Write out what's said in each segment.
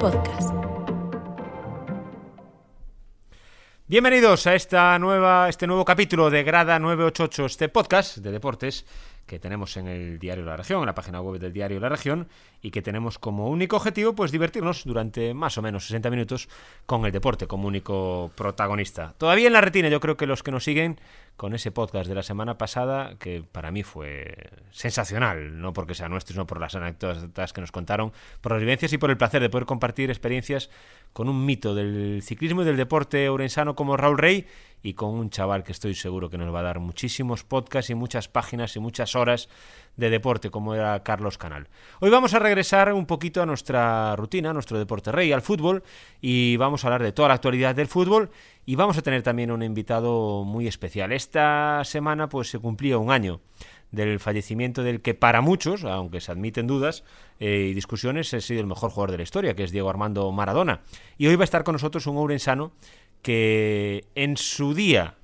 Podcast. Bienvenidos a esta nueva, este nuevo capítulo de Grada 988, este podcast de deportes que tenemos en el Diario La Región, en la página web del Diario La Región, y que tenemos como único objetivo pues divertirnos durante más o menos 60 minutos con el deporte como único protagonista. Todavía en la retina, yo creo que los que nos siguen con ese podcast de la semana pasada, que para mí fue sensacional, no porque sea nuestro, sino por las anécdotas que nos contaron, por las vivencias y por el placer de poder compartir experiencias con un mito del ciclismo y del deporte orensano como Raúl Rey y con un chaval que estoy seguro que nos va a dar muchísimos podcasts y muchas páginas y muchas horas de deporte como era Carlos Canal. Hoy vamos a regresar un poquito a nuestra rutina, a nuestro deporte rey, al fútbol, y vamos a hablar de toda la actualidad del fútbol y vamos a tener también un invitado muy especial. Esta semana pues se cumplía un año del fallecimiento del que para muchos, aunque se admiten dudas eh, y discusiones, ha sido el mejor jugador de la historia, que es Diego Armando Maradona. Y hoy va a estar con nosotros un ourensano que en su día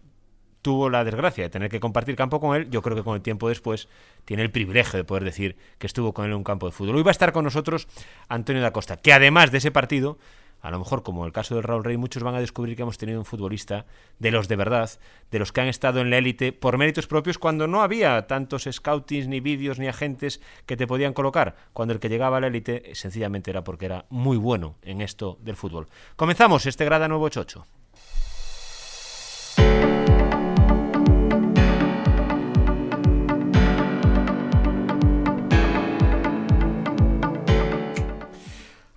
tuvo la desgracia de tener que compartir campo con él, yo creo que con el tiempo después tiene el privilegio de poder decir que estuvo con él en un campo de fútbol. Hoy va a estar con nosotros Antonio da Costa, que además de ese partido, a lo mejor como el caso del Raúl Rey, muchos van a descubrir que hemos tenido un futbolista de los de verdad, de los que han estado en la élite por méritos propios cuando no había tantos scoutings, ni vídeos, ni agentes que te podían colocar, cuando el que llegaba a la élite sencillamente era porque era muy bueno en esto del fútbol. Comenzamos este Grada 988.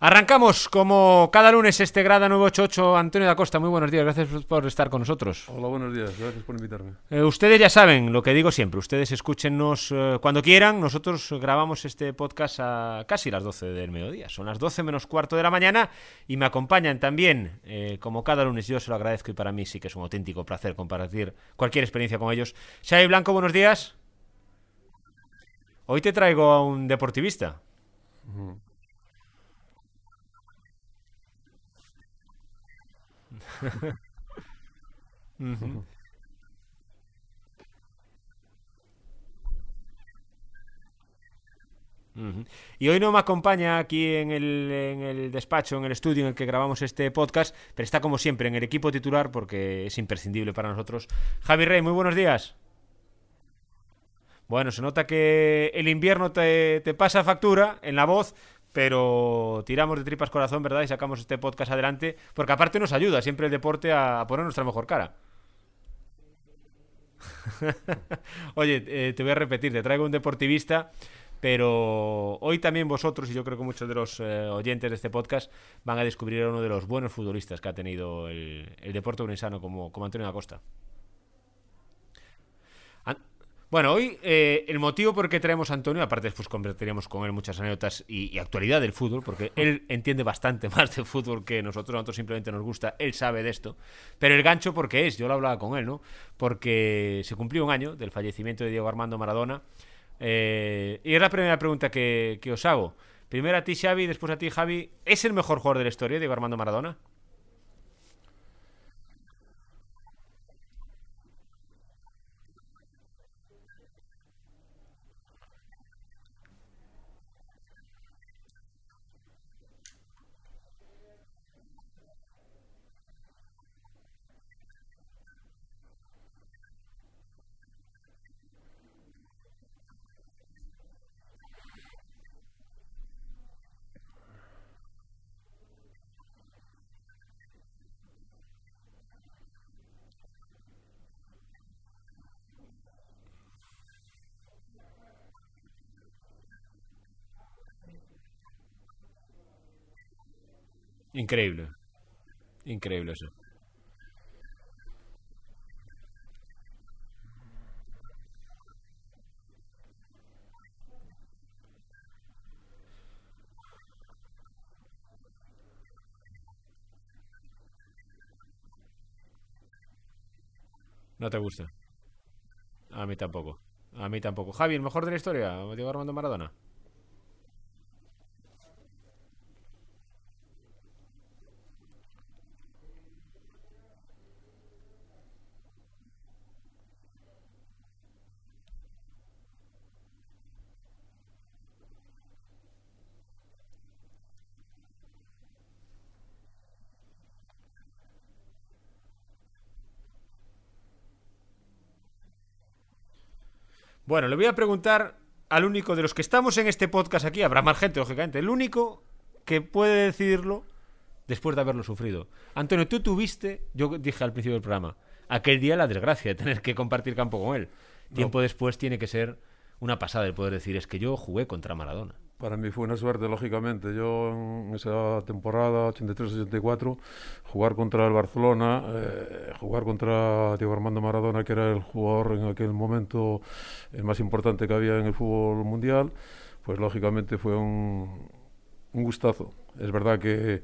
Arrancamos como cada lunes este Grada 988. Antonio da Costa, muy buenos días, gracias por estar con nosotros. Hola, buenos días, gracias por invitarme. Eh, ustedes ya saben lo que digo siempre, ustedes escúchenos eh, cuando quieran. Nosotros grabamos este podcast a casi las 12 del mediodía, son las 12 menos cuarto de la mañana y me acompañan también, eh, como cada lunes, yo se lo agradezco y para mí sí que es un auténtico placer compartir cualquier experiencia con ellos. Xavi Blanco, buenos días. Hoy te traigo a un deportivista. Y hoy no me acompaña aquí en el, en el despacho, en el estudio en el que grabamos este podcast, pero está como siempre en el equipo titular porque es imprescindible para nosotros. Javi Rey, muy buenos días. Bueno, se nota que el invierno te, te pasa factura en la voz, pero tiramos de tripas corazón, ¿verdad? Y sacamos este podcast adelante, porque aparte nos ayuda siempre el deporte a, poner nuestra mejor cara. Oye, eh, te voy a repetir, te traigo un deportivista, pero hoy también vosotros, y yo creo que muchos de los eh, oyentes de este podcast, van a descubrir a uno de los buenos futbolistas que ha tenido el, deporte unisano como, como Antonio Acosta. Bueno, hoy eh, el motivo por el que traemos a Antonio, aparte después compartiremos con él muchas anécdotas y, y actualidad del fútbol, porque él entiende bastante más de fútbol que nosotros, nosotros simplemente nos gusta, él sabe de esto, pero el gancho porque es, yo lo hablaba con él, ¿no? Porque se cumplió un año del fallecimiento de Diego Armando Maradona, eh, y es la primera pregunta que, que os hago. Primero a ti, Xavi, después a ti, Javi, ¿es el mejor jugador de la historia, Diego Armando Maradona? Increíble, increíble eso. No te gusta. A mí tampoco. A mí tampoco. Javi, el mejor de la historia, Diego Armando Maradona. Bueno, le voy a preguntar al único de los que estamos en este podcast aquí, habrá más gente, lógicamente, el único que puede decidirlo después de haberlo sufrido. Antonio, tú tuviste, yo dije al principio del programa, aquel día la desgracia de tener que compartir campo con él. Tiempo después tiene que ser una pasada el poder decir, es que yo jugué contra Maradona. Para mí fue una suerte, lógicamente. Yo en esa temporada 83-84, jugar contra el Barcelona, eh, jugar contra Diego Armando Maradona, que era el jugador en aquel momento el más importante que había en el fútbol mundial, pues lógicamente fue un, un gustazo. Es verdad que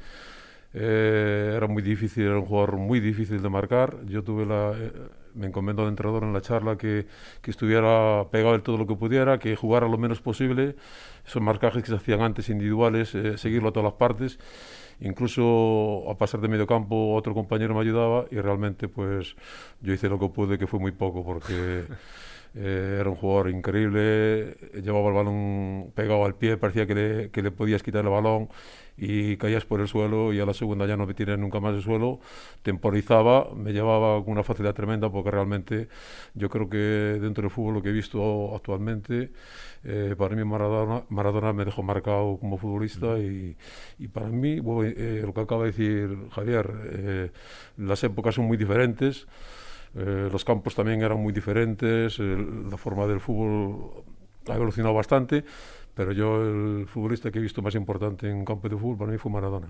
eh, era muy difícil, era un jugador muy difícil de marcar. Yo tuve la, eh, me encomendó al entrenador en la charla que, que estuviera pegado en todo lo que pudiera, que jugara lo menos posible. Esos marcajes que se hacían antes individuales, eh, seguirlo a todas las partes. Incluso a pasar de medio campo otro compañero me ayudaba y realmente pues yo hice lo que pude, que fue muy poco, porque eh, era un jugador increíble, llevaba el balón pegado al pie, parecía que le, que le podías quitar el balón y caías por el suelo y a la segunda ya no me tiré nunca más del suelo, temporizaba, me llevaba con una facilidad tremenda porque realmente yo creo que dentro del fútbol lo que he visto actualmente, eh, para mí Maradona, Maradona me dejó marcado como futbolista y, y para mí, bueno, eh, lo que acaba de decir Javier, eh, las épocas son muy diferentes. Eh, los campos también eran muy diferentes, el- la forma del fútbol ha evolucionado bastante, pero yo el futbolista que he visto más importante en un campo de fútbol para mí fue Maradona.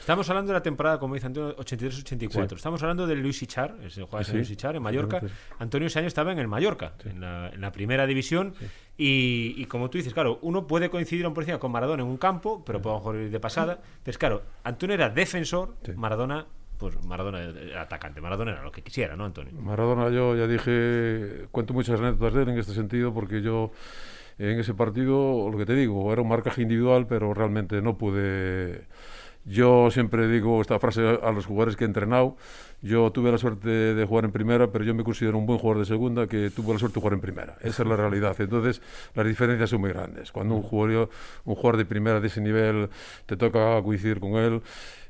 Estamos hablando de la temporada, como dice Antonio, 83-84. Sí. Estamos hablando de Luis Ichar, ese jugador Sí, Luis Ichar en Mallorca. Antonio ese año estaba en el Mallorca, en, la, en la primera división. Y, y como tú dices, claro, uno puede coincidir a un encima con Maradona en un campo, pero mejor ir de pasada. Pero es claro, Antonio era defensor, Sí. Maradona, pues Maradona era atacante. Maradona era lo que quisiera, ¿no, Antonio? Maradona, yo ya dije, cuento muchas anécdotas de él en este sentido, porque yo en ese partido, lo que te digo, era un marcaje individual, pero realmente no pude. Yo siempre digo esta frase a los jugadores que he entrenado. Yo tuve la suerte de jugar en primera, pero yo me considero un buen jugador de segunda que tuvo la suerte de jugar en primera. Esa es la realidad. Entonces, las diferencias son muy grandes. Cuando un jugador, un jugador de primera de ese nivel te toca coincidir con él,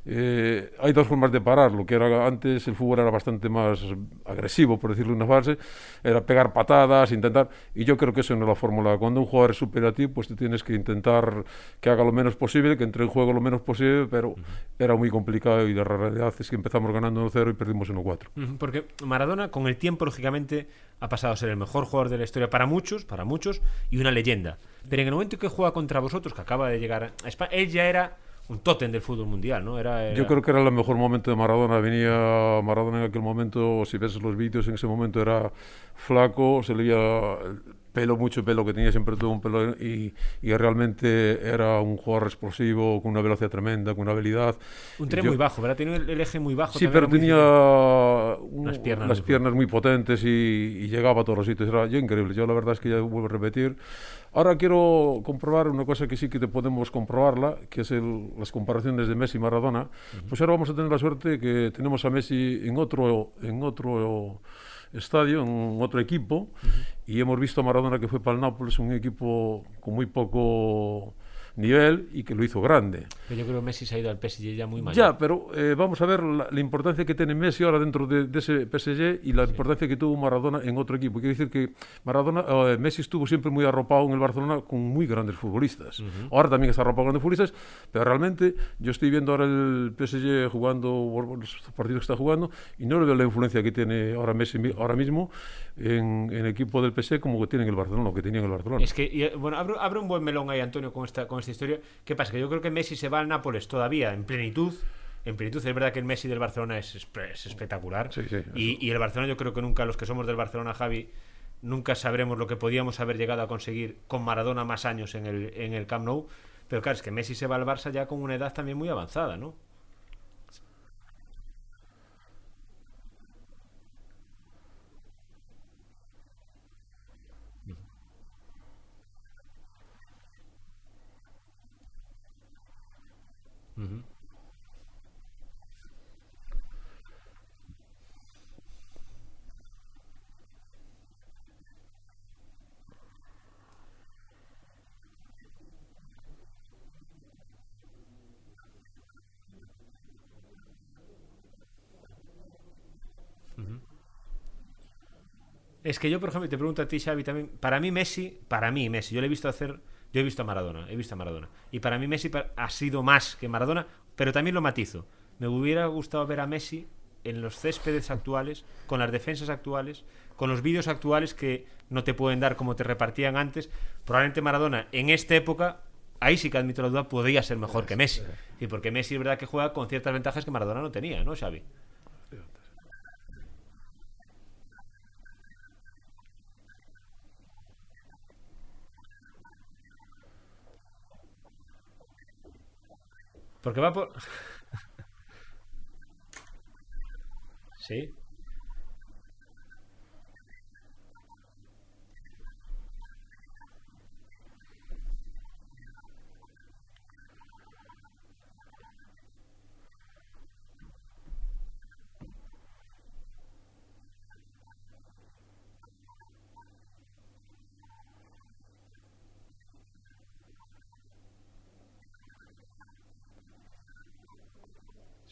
eh, hay dos formas de parar. Lo que era antes, el fútbol era bastante más agresivo, por decirlo de una frase, era pegar patadas, intentar. Y yo creo que eso no es la fórmula. Cuando un jugador es ti, pues tú tienes que intentar que haga lo menos posible, que entre en juego lo menos posible, pero era muy complicado y la realidad es que empezamos ganando 1-0 y perdimos 1-4. Ujú, Porque Maradona, con el tiempo, lógicamente, ha pasado a ser el mejor jugador de la historia para muchos, para muchos, y una leyenda. Pero en el momento que juega contra vosotros, que acaba de llegar a España, él ya era un tótem del fútbol mundial, ¿no? Era, era- Yo creo que era el mejor momento de Maradona. Venía Maradona en aquel momento, si ves los vídeos, en ese momento era flaco, se le veía el pelo, mucho pelo, que tenía siempre todo un pelo, y, y realmente era un jugador explosivo, con una velocidad tremenda, con una habilidad. Un tren Yo- muy bajo, ¿verdad? Tenía el, eje muy bajo. Sí, pero tenía un- Las piernas las muy piernas muy potentes y, y llegaba a todos los sitios. Era yo increíble. Yo la verdad es que ya vuelvo a repetir. Ahora quiero comprobar una cosa que sí que te podemos comprobarla, que es el- las comparaciones de Messi y Maradona. Pues ahora vamos a tener la suerte que tenemos a Messi en otro, en otro estadio, en otro equipo, y hemos visto a Maradona que fue para el Nápoles, un equipo con muy poco nivel y que lo hizo grande. Pero yo creo que Messi se ha ido al PSG ya muy mayor. Ya, pero eh, vamos a ver la, la importancia que tiene Messi ahora dentro de, de ese PSG y la importancia que tuvo Maradona en otro equipo. Quiere decir que Maradona, eh, Messi estuvo siempre muy arropado en el Barcelona con muy grandes futbolistas. Ahora también está arropado con grandes futbolistas, pero realmente yo estoy viendo ahora el PSG jugando los partidos que está jugando y no le veo la influencia que tiene ahora Messi ahora mismo en, en el equipo del PSG como que tiene en el Barcelona, o que tenía en el Barcelona. Es que, y, eh, bueno, abre, abre un buen melón ahí, Antonio, con esta, con esta historia. ¿Qué pasa? Que yo creo que Messi se va al Nápoles todavía en plenitud. En plenitud, es verdad que el Messi del Barcelona es, espe- es espectacular. Sí, sí, y, y el Barcelona, yo creo que nunca, los que somos del Barcelona, Javi, nunca sabremos lo que podíamos haber llegado a conseguir con Maradona más años en el, en el Camp Nou. Pero claro, es que Messi se va al Barça ya con una edad también muy avanzada, ¿no? Es que yo, por ejemplo, te pregunto a ti, Xavi, también. Para mí, Messi, para mí, Messi, yo le he visto hacer yo he visto a Maradona, he visto a Maradona. Y para mí, Messi ha sido más que Maradona, pero también lo matizo. Me hubiera gustado ver a Messi en los céspedes actuales, con las defensas actuales, con los vídeos actuales que no te pueden dar como te repartían antes. Probablemente Maradona en esta época, ahí sí que admito la duda, podría ser mejor que Messi. Y porque Messi es verdad que juega con ciertas ventajas que Maradona no tenía, ¿no, Xavi? Porque va por... sí.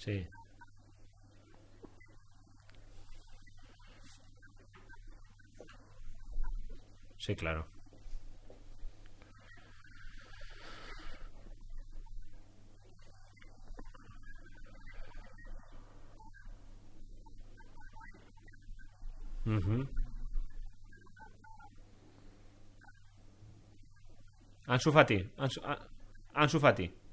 Sí. Sí, claro. Uh Ansu Fati. Ansu, Ansu Fati.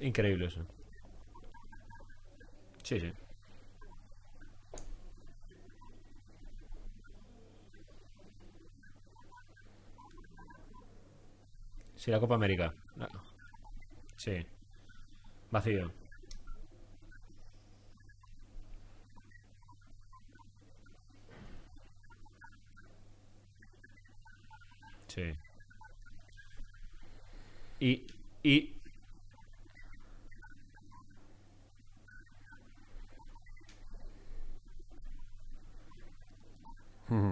Increíble eso. Sí, sí. Sí, la Copa América. Sí. Vacío. Sí. Y, y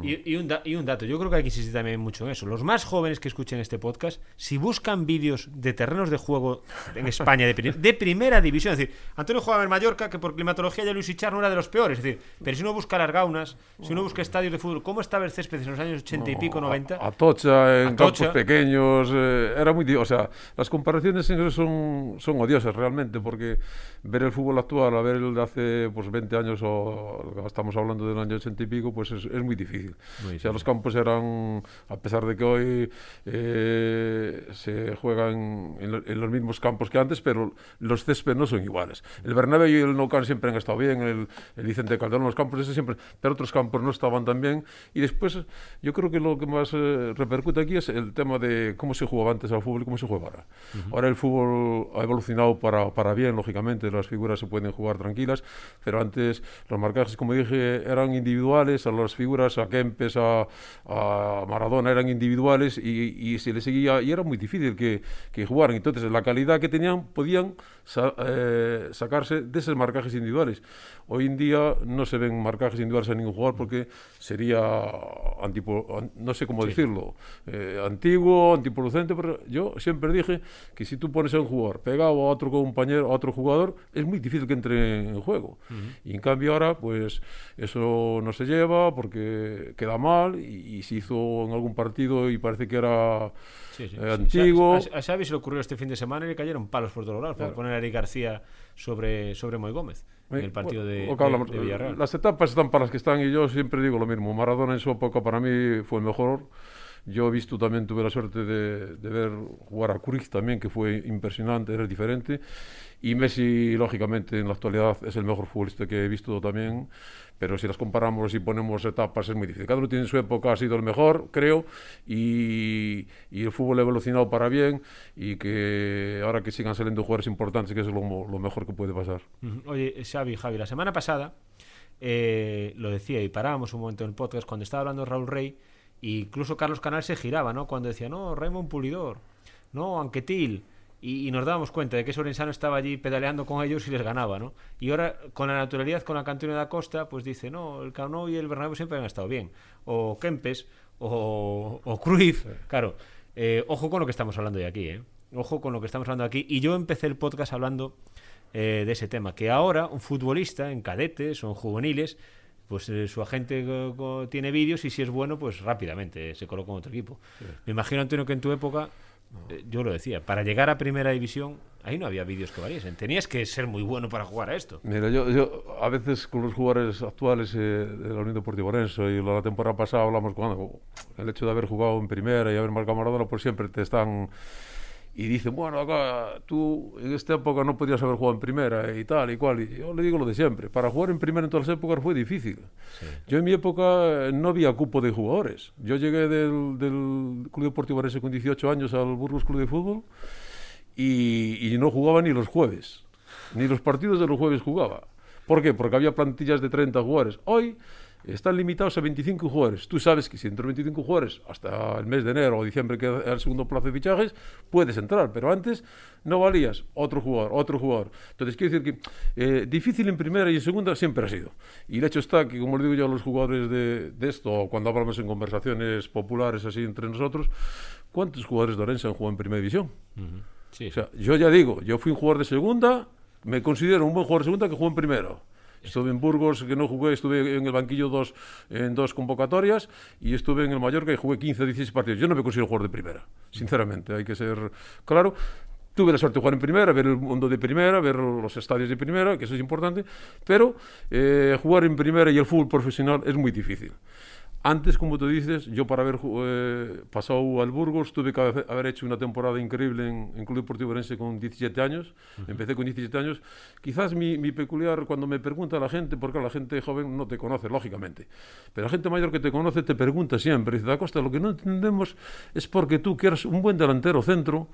y, un dato, yo creo que hay que insistir también mucho en eso. Los más jóvenes que escuchen este podcast, si buscan vídeos de terrenos de juego en España de, primera división, es decir, Antonio jugaba en Mallorca, que por climatología ya Luis Ichar no era de los peores, es decir, pero si uno busca las gaunas, si uno busca estadios de fútbol, ¿cómo estaba el césped en los años 80 y pico, 90? A, Tocha, en campos pequeños, eh, era muy... O sea, las comparaciones son, son odiosas realmente, porque ver el fútbol actual a ver el de hace pues 20 años o estamos hablando del año 80 y pico, pues es, es muy difícil. O sea, los campos eran, a pesar de que hoy eh, se juegan en, los mismos campos que antes, pero los césped no son iguales. El Bernabéu y el Nou Camp siempre han estado bien, el, el Vicente Calderón, los campos ese siempre, pero otros campos no estaban tan bien. Y después, yo creo que lo que más eh, repercute aquí es el tema de cómo se jugaba antes al fútbol y cómo se juega ahora. Ahora el fútbol ha evolucionado para, para bien, lógicamente, las figuras se pueden jugar tranquilas, pero antes los marcajes, como dije, eran individuales, a las figuras, a Kempes, a, a Maradona, eran individuales y, y se les seguía, y era muy difícil que, que jugaran. Entonces, la calidad que tenían, podían sa, eh, sacarse de esos marcajes individuales. Hoy en día no se ven marcajes individuales a ningún jugador porque sería antipo, no sé cómo decirlo, eh, antiguo, antiproducente, pero yo siempre dije que si tú pones a un jugador pegado a otro compañero, a otro jugador, es muy difícil que entre en juego. Y en cambio ahora, pues eso no se lleva porque queda mal y, se hizo en algún partido y parece que era eh, antiguo. A, Xavi se le ocurrió este fin de semana y le cayeron palos por lados por poner a Eric García sobre, sobre Moy Gómez en el partido de, Villarreal. Las etapas están para las que están y yo siempre digo lo mismo. Maradona en su época para mí fue el mejor. Yo he visto también, tuve la suerte de, de ver jugar a Cruyff también, que fue impresionante, era diferente. Y Messi, lógicamente, en la actualidad es el mejor futbolista que he visto también pero si las comparamos y ponemos etapas es muy difícil. Cada uno tiene su época, ha sido el mejor, creo, y, y, el fútbol ha evolucionado para bien y que ahora que sigan saliendo jugadores importantes, que es lo, lo mejor que puede pasar. Oye, Xavi, Javi, la semana pasada eh, lo decía y parábamos un momento en el podcast cuando estaba hablando Raúl Rey, incluso Carlos Canal se giraba, ¿no? Cuando decía, no, Raymond Pulidor, no, Anquetil, y, y nos dábamos cuenta de que ese Orensano estaba allí pedaleando con ellos y les ganaba, ¿no? Y ahora, con la naturalidad, con la cantina de la costa, pues dice, no, el Camp Nou y el Bernabéu siempre han estado bien. O Kempes, o, o Cruyff, claro. eh, ojo con lo que estamos hablando de aquí, ¿eh? Ojo con lo que estamos hablando aquí. Y yo empecé el podcast hablando eh, de ese tema, que ahora un futbolista en cadetes o en juveniles, pues eh, su agente tiene vídeos y si es bueno, pues rápidamente se coloca en otro equipo. Me imagino, Antonio, que en tu época, eh, yo lo decía, para llegar a primera división, ahí no había vídeos que valiesen. Tenías que ser muy bueno para jugar a esto. Mira, yo, yo a veces con los jugadores actuales eh, de la Unión Deportiva Orense y la temporada pasada hablamos cuando el hecho de haber jugado en primera y haber marcado Maradona, pues siempre te están y dicen, bueno, acá, tú en esta época no podías haber jugado en primera y tal y cual. Y yo le digo lo de siempre, para jugar en primera en todas las épocas fue difícil. Yo en mi época no había cupo de jugadores. Yo llegué del, del Club Deportivo Orense con 18 años al Burgos Club de Fútbol y, y no jugaba ni los jueves. Ni los partidos de los jueves jugaba. ¿Por qué? Porque había plantillas de 30 jugadores. Hoy están limitados a 25 jugadores. Tú sabes que si entran 25 jugadores hasta el mes de enero o diciembre, que es el segundo plazo de fichajes, puedes entrar. Pero antes no valías otro jugador, otro jugador. Entonces, quiero decir que eh, difícil en primera y en segunda siempre ha sido. Y el hecho está que, como le digo yo a los jugadores de, de esto, o cuando hablamos en conversaciones populares así entre nosotros, ¿cuántos jugadores de Orense han jugado en primera división? Sí, O sea, yo ya digo, yo fui un jugador de segunda, me considero un buen jugador de segunda que jugó en primero. Estuve en Burgos, que no jugué, estuve en el banquillo dos, en dos convocatorias y estuve en el Mallorca y jugué 15 o 16 partidos. Yo no me considero jugador de primera, sinceramente, hay que ser claro. Tuve la suerte de jugar en primera, ver el mundo de primera, ver los estadios de primera, que eso es importante, pero eh, jugar en primera y el fútbol profesional es muy difícil. Antes, como tú dices, yo para haber eh, pasado al Burgos tuve que haber hecho una temporada increíble en, en Club Deportivo Orense con 17 años. Empecé con 17 años. Quizás mi, mi peculiar, cuando me pregunta la gente, porque la gente joven no te conoce, lógicamente, pero la gente mayor que te conoce te pregunta siempre, dice, Da Costa, lo que no entendemos es porque tú, que eres un buen delantero centro,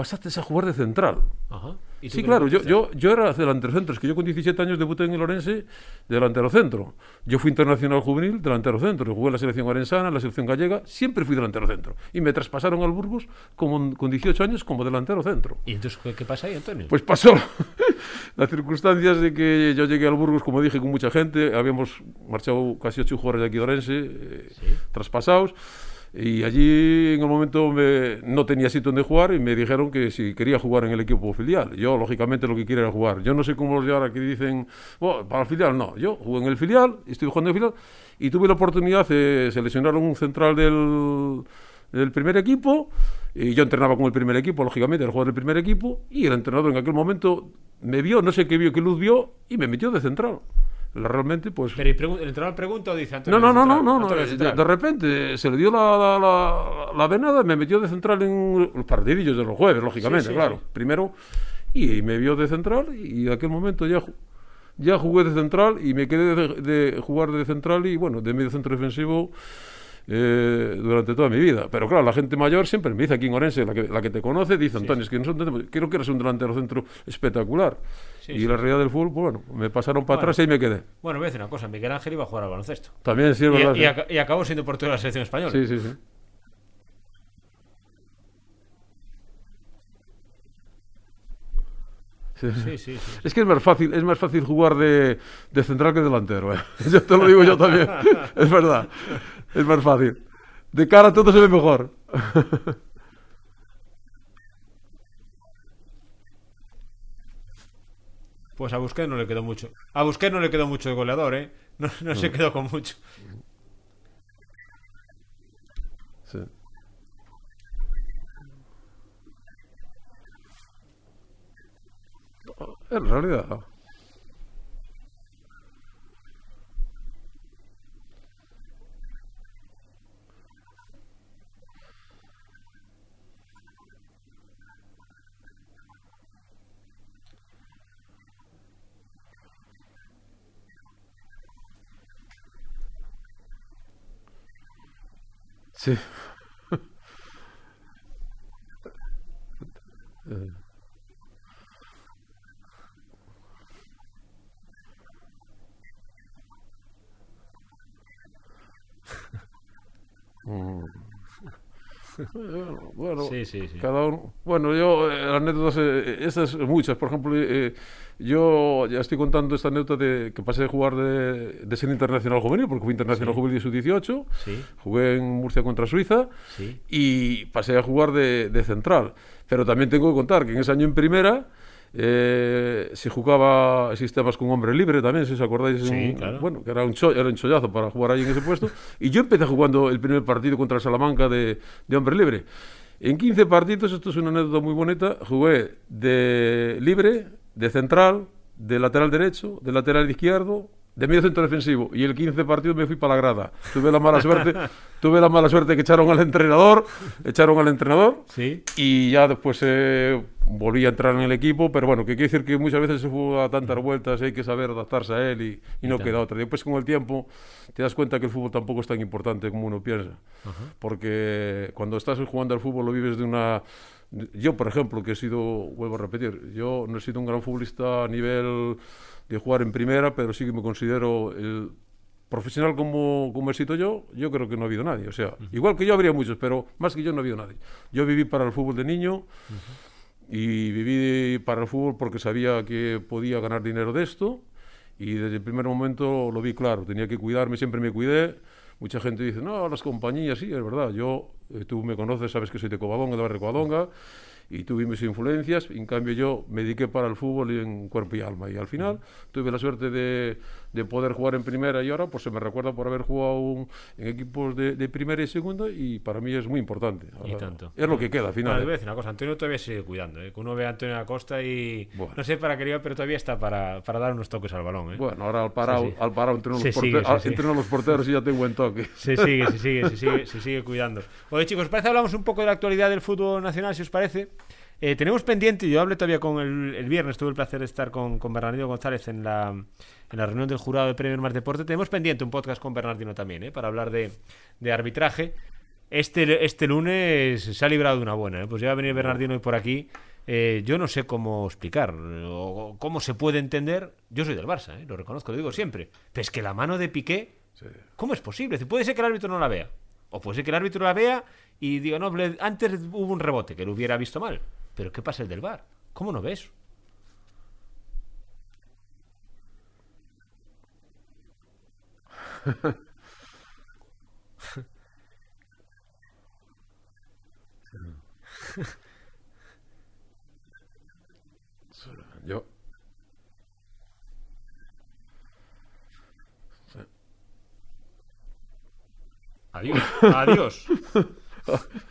pasaste a jugar de central. Ajá. ¿Y Sí, claro, yo, yo, yo era delantero centro, es que yo con 17 años debuté en el Orense de delantero centro. Yo fui internacional juvenil, delantero centro, jugué en la selección orensana, en la selección gallega, siempre fui delantero centro. Y me traspasaron al Burgos como, con 18 años como delantero centro. ¿Y entonces qué, qué pasa ahí, Antonio? Pues pasó las circunstancias de que yo llegué al Burgos, como dije, con mucha gente. Habíamos marchado casi ocho jugadores de aquí de Orense, eh, traspasados. Y allí en el momento me- no tenía sitio donde jugar y me dijeron que si quería jugar en el equipo filial. Yo, lógicamente, lo que quiero era jugar. Yo no sé cómo los de ahora que dicen, "Oh, para el filial, no. Yo jugué en el filial, estoy jugando en el filial y tuve la oportunidad de seleccionar un central del, del primer equipo y yo entrenaba con el primer equipo, lógicamente, era jugador del primer equipo y el entrenador en aquel momento me vio, no sé qué vio, qué luz vio y me metió de central. Realmente, pues... Pero ¿y pregun- ¿el entrenador pregunta o dice Antonio? No, no, no, no, no, no, Antonio de repente se le dio la, la, venada, me metió de central en los partidillos de los jueves, lógicamente, claro. Primero, y me vio de central y en aquel momento ya, ya jugué de central y me quedé de, jugar de central y bueno, de medio centro defensivo eh, durante toda mi vida. Pero claro, la gente mayor siempre me dice aquí en Orense, la que, la que te conoce, dice, Antonio, es que tenemos- creo que eres un delantero centro espectacular. Sí, y sí. la realidad del fútbol, pues bueno, me pasaron para Bueno. atrás y ahí me quedé. Bueno, voy a decir una cosa. Miguel Ángel iba a jugar al baloncesto. También sí es verdad. y acabó siendo portero de la selección española. Sí, sí, sí. Sí. sí, sí. sí. Es que es más fácil, es más fácil jugar de, de central que delantero. ¿eh? Yo te lo digo yo también. Es verdad. Es más fácil. De cara todo se ve mejor. Pues a Busquets no le quedó mucho. A Busquets no le quedó mucho de goleador, ¿eh? No, no se quedó con mucho. Sí. En realidad. Sí. Eh, mm. bueno, Sí, sí, sí. cada uno. Bueno, yo, eh, anécdotas, eh, estas muchas. Por ejemplo, eh, yo ya estoy contando esta anécdota de que pasé de jugar de, de ser internacional juvenil, porque fui internacional juvenil de sub-18. Sí, Jugué en Murcia contra Suiza y pasé a jugar de, de central. Pero también tengo que contar que en ese año en primera eh, se jugaba sistemas con hombre libre también, si os acordáis. Sí, un- claro. Bueno, que era un, cho- era un chollazo para jugar ahí en ese puesto. Y yo empecé jugando el primer partido contra el Salamanca de, de hombre libre. En 15 partidos, esto es una anécdota muy bonita, jugué de libre, de central, de lateral derecho, de lateral izquierdo, de medio centro defensivo. Y el 15 partido me fui para la grada. Tuve la mala suerte, tuve la mala suerte que echaron al entrenador, echaron al entrenador. Sí. Y ya después eh, volví a entrar en el equipo, pero bueno, que quiere decir que muchas veces se juega a tantas vueltas, hay que saber adaptarse a él y, y no tanto. queda otra. Después con el tiempo te das cuenta que el fútbol tampoco es tan importante como uno piensa, porque cuando estás jugando al fútbol lo vives de una... Yo, por ejemplo, que he sido, vuelvo a repetir, yo no he sido un gran futbolista a nivel de jugar en primera, pero sí que me considero el profesional como, como he sido yo, yo creo que no ha habido nadie. O sea, igual que yo habría muchos, pero más que yo no ha habido nadie. Yo viví para el fútbol de niño y viví para el fútbol porque sabía que podía ganar dinero de esto y desde el primer momento lo vi claro, tenía que cuidarme, siempre me cuidé. Mucha gente dice, no, las compañías, sí, es verdad. Yo, eh, tú me conoces, sabes que soy de Covadonga, de barrio Covadonga, y tuve mis influencias. En cambio, yo me dediqué para el fútbol en cuerpo y alma. Y al final tuve la suerte de, de poder jugar en primera y ahora pues se me recuerda por haber jugado un- en equipos de, de primera y segunda y para mí es muy importante. Y Ahora, tanto. Es lo que queda al Bueno, final. te voy a ¿eh? decir una cosa, Antonio todavía sigue cuidando, ¿eh? Uno ve a Antonio Acosta y Bueno. no sé para qué iba, pero todavía está para, para dar unos toques al balón, ¿eh? Bueno, ahora al parado, Sí, sí. al parado entreno, Se los, sigue, porteros, se sigue. entreno los porteros y ya tengo buen toque. Se sigue, se sigue, se sigue, se sigue cuidando. Oye, chicos, ¿os parece hablamos un poco de la actualidad del fútbol nacional, si os parece? Eh, tenemos pendiente, yo hablé todavía con el, el viernes, tuve el placer de estar con, con Bernardino González en la, en la reunión del jurado de Premio Más Deporte. Tenemos pendiente un podcast con Bernardino también, ¿eh? para hablar de, de arbitraje. Este, este lunes se ha librado de una buena, ¿eh? pues ya va a venir Bernardino hoy por aquí. Eh, yo no sé cómo explicar o cómo se puede entender. Yo soy del Barça, ¿eh? lo reconozco, lo digo siempre. Pero es que la mano de Piqué Sí. ¿Cómo es posible? Puede ser que el árbitro no la vea. O puede ser que el árbitro la vea y diga, no, antes hubo un rebote que lo hubiera visto mal. Pero ¿qué pasa el del bar? ¿Cómo no ves? Yo, Adiós. Adiós.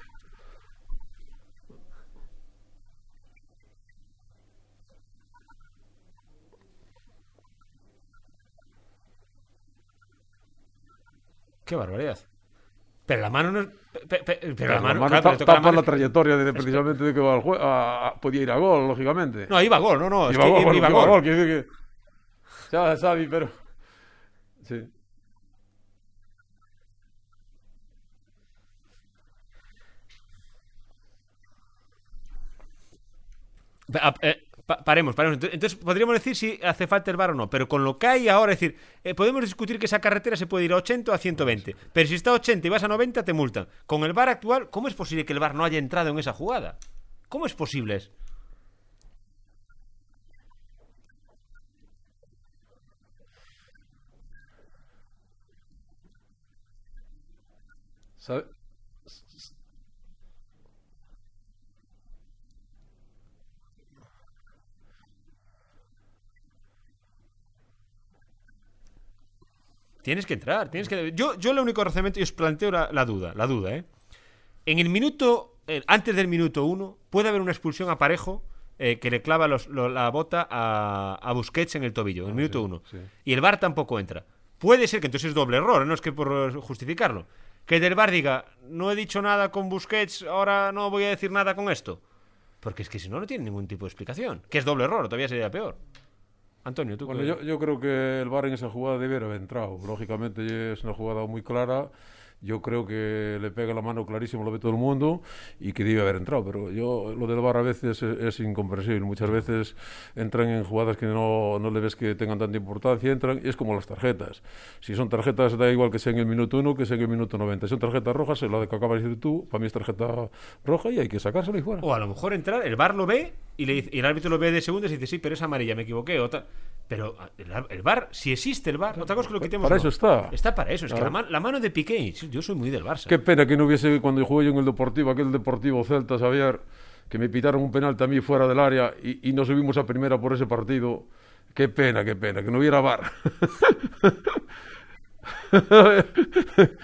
Qué barbaridad. Pero la mano no es. pe- pe- Pero, la mano, claro, pero toca la tapa la, mano- trayectoria de, precisamente de que va al jue- a- a- podía ir a gol, lógicamente. No, iba gol, no, no. es iba que a gol, iba iba a gol. gol, que... Ya, Xavi, pero... Sí. Pa- eh, pa- paremos, paremos. Entonces, entonces, podríamos decir si hace falta el bar o no, pero con lo que hay ahora, es decir, eh, podemos discutir que esa carretera se puede ir a 80 o a 120, pero si está a 80 y vas a 90 te multan. Con el bar actual, ¿cómo es posible que el bar no haya entrado en esa jugada? ¿Cómo es posible eso? ¿Sabe? Tienes que entrar, tienes que... Yo, yo lo único razonamiento, y os planteo la, la duda, la duda, ¿eh? En el minuto, eh, antes del minuto uno, puede haber una expulsión a Parejo eh, que le clava los- lo- la bota a, a Busquets en el tobillo, en el minuto sí, uno. sí. Y el VAR tampoco entra. Puede ser que entonces es doble error, no es que por justificarlo. Que el del VAR diga, no he dicho nada con Busquets, ahora no voy a decir nada con esto. Porque es que si no, no tiene ningún tipo de explicación. Que es doble error, todavía sería peor. Antonio, tú Bueno, qué- yo, yo creo que el VAR en esa jugada debiera haber entrado. Lógicamente es una jugada muy clara yo creo que le pega la mano clarísimo, lo ve todo el mundo y que debe haber entrado. Pero yo, lo del VAR a veces es, es incomprensible. Muchas veces entran en jugadas que no, no le ves que tengan tanta importancia, entran y es como las tarjetas. Si son tarjetas, da igual que sea en el minuto 1 que sea en el minuto 90. Si son tarjetas rojas, es la de que acabas de decir tú, para mí es tarjeta roja y hay que sacársela y fuera. O a lo mejor entrar, el VAR lo ve y, le y el árbitro lo ve de segundos y dice, sí, pero es amarilla, me equivoqué. O tal. Pero ah, el, VAR, si existe el VAR, otra cosa que lo quitemos. Para no. eso está. Está para eso. Es que la, ma- la mano de Piqué, yo soy muy del Barça. Qué pena que no hubiese, cuando jugué yo en el Deportivo, aquel Deportivo Celta, Xavier, que me pitaron un penal también fuera del área y, y nos subimos a primera por ese partido. Qué pena, qué pena, que no hubiera VAR.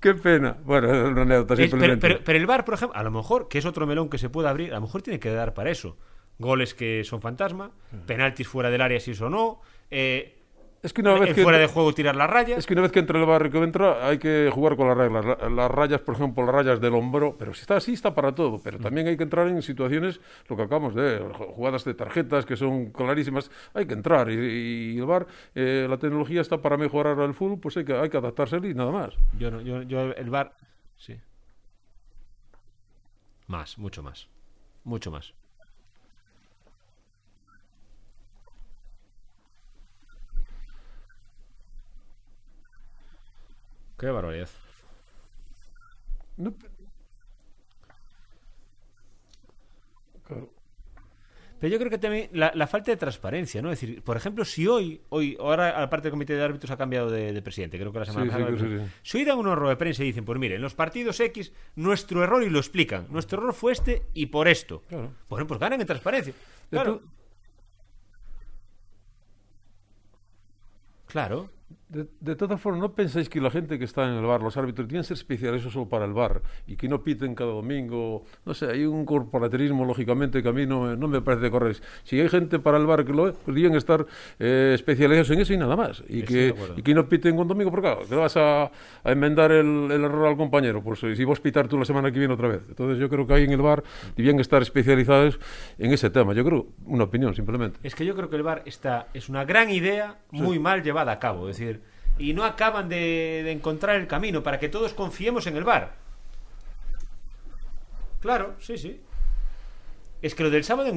qué pena. Bueno, es una anécdota pero, simplemente. pero- pero el VAR, por ejemplo, a lo mejor, que es otro melón que se puede abrir, a lo mejor tiene que dar para eso. Goles que son fantasma, penaltis fuera del área si eso no, eh, es que una vez en que fuera de juego tirar las rayas. Es que una vez que entra el barrio que entra, hay que jugar con las reglas. La- Las rayas, por ejemplo, las rayas del hombro, pero si está así, está para todo. Pero también hay que entrar en situaciones, lo que acabamos de ver, jugadas de tarjetas que son clarísimas, hay que entrar. Y, y el VAR, eh, la tecnología está para mejorar el fútbol, pues hay que, hay que adaptarse y nada más. Yo, no- yo, yo el VAR, sí. Más, mucho más. Mucho más. Qué barbaridad. No, claro. Pero yo creo que también la, la falta de transparencia, ¿no? Es decir, por ejemplo, si hoy, hoy ahora aparte del comité de árbitros ha cambiado de, de presidente, creo que la semana Sí, pasada. sí, sí. Si hoy dan una rueda de prensa y dicen, pues mire, en los partidos X, nuestro error, y lo explican, nuestro error fue este y por esto. Claro. Bueno, pues ganan en transparencia. Claro. Claro. De, de todas formas, ¿no pensáis que la gente que está en el bar, los árbitros, tienen que ser especiales solo para el bar y que no piten cada domingo? No sé, hay un corporativismo, lógicamente, que a mí no, me- no me parece correcto. Si hay gente para el bar que lo es, podrían estar eh, especializados en eso y nada más. Y que, y que no piten un domingo, porque claro, le vas a, a enmendar el, el error al compañero. Pues eh, si vos pitar tú la semana que viene otra vez. Entonces yo creo que ahí en el bar debían estar especializados en ese tema. Yo creo, una opinión simplemente. Es que yo creo que el VAR está, es una gran idea muy mal llevada a cabo. Es decir, y no acaban de, encontrar el camino para que todos confiemos en el VAR. Claro, sí, sí. Es que lo del sábado.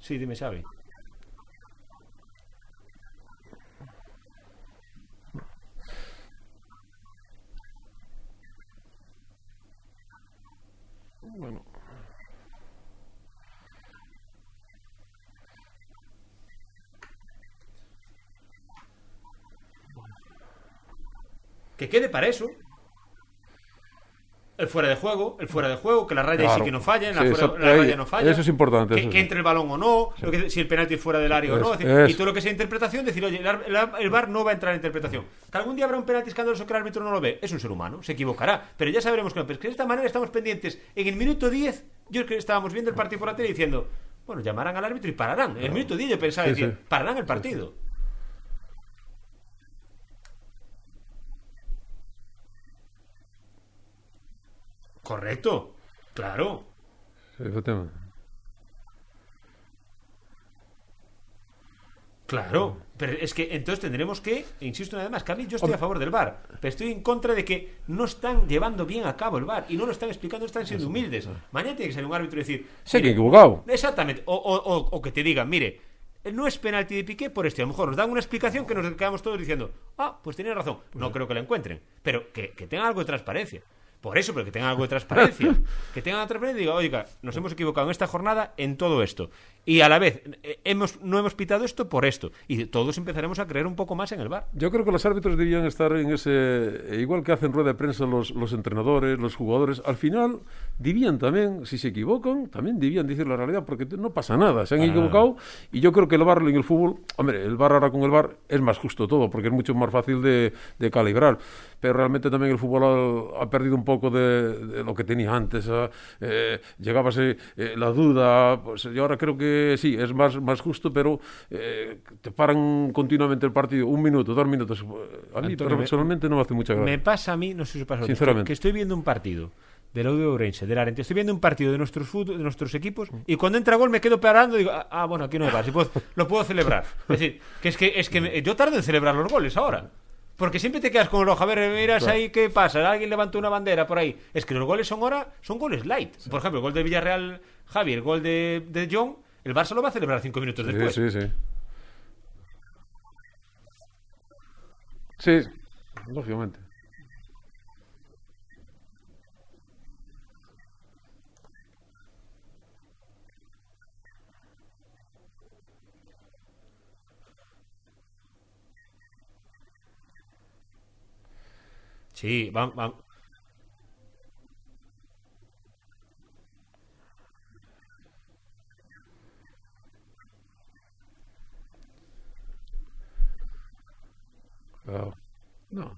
Sí, dime, Xavi. Bueno. Que quede para eso. El fuera de juego, el fuera de juego, que la raya sí Claro. que no falla, la, Sí, fuera- eso- la ahí- raya no falla. eso es importante, Que, eso que sí. entre el balón o no, lo que- si el penalti es fuera del área o no. Es- es decir, y todo lo que sea interpretación, decir, oye, el, el ar- el VAR no va a entrar en interpretación. Que algún día habrá un penalti escandaloso que el árbitro no lo ve, es un ser humano, se equivocará. Pero ya sabremos que no. Pero es que de esta manera estamos pendientes. En el minuto 10, yo es que estábamos viendo el partido por la tele diciendo, bueno, llamarán al árbitro y pararán. En el minuto 10 yo pensaba Sí, decir, sí. pararán el partido. Correcto, claro. Claro, pero es que entonces tendremos que, insisto una vez más, que a mí yo estoy a favor del VAR, pero estoy en contra de que no están llevando bien a cabo el VAR y no lo están explicando, están siendo humildes. Mañana tiene que ser un árbitro y decir, han mire, equivocado. Exactamente, o, o- o- o que te digan, mire, no es penalti de Piqué por este, a lo mejor nos dan una explicación que nos quedamos todos diciendo, ah, pues tiene razón, no creo que la encuentren, pero que, que tengan algo de transparencia. Por eso, pero que tengan algo de transparencia. Que tengan transparencia y diga, oiga, nos hemos equivocado en esta jornada en todo esto. Y a la vez, eh, hemos, no hemos pitado esto por esto. Y todos empezaremos a creer un poco más en el bar. Yo creo que los árbitros debían estar en ese, eh, igual que hacen rueda de prensa los, los entrenadores, los jugadores, al final debían también, si se equivocan, también debían decir la realidad, porque no pasa nada, se han Para equivocado y yo creo que el VAR en el fútbol, hombre, el VAR ahora con el VAR es más justo todo, porque es mucho más fácil de, de calibrar, pero realmente también el fútbol ha, ha perdido un poco de, de lo que tenía antes, eh, llegábase eh, la duda, pues yo ahora creo que sí, es más, más justo, pero eh, te paran continuamente el partido, un minuto, dos minutos, a mí Antonio, me- no me hace mucha gracia. Me pasa a mí, no sé si pasa a Sinceramente. que estoy viendo un partido del Audio Ourense, del Arente, estoy viendo un partido de nuestros fut- de nuestros equipos y cuando entra gol me quedo parando y digo, ah, ah, bueno, aquí no hay bar, si puedo- lo puedo celebrar. Es decir, que es que, es que me- yo tardo en celebrar los goles ahora. Porque siempre te quedas con el ojo. A ver, miras Claro. ahí qué pasa. Alguien levanta una bandera por ahí. Es que los goles son ahora, son goles light. Por ejemplo, el gol de Villarreal, Javi, el gol de, de John, el Barça lo va a celebrar cinco minutos después. Sí, sí, sí. Sí, lógicamente. Sí, va- va- Claro. No.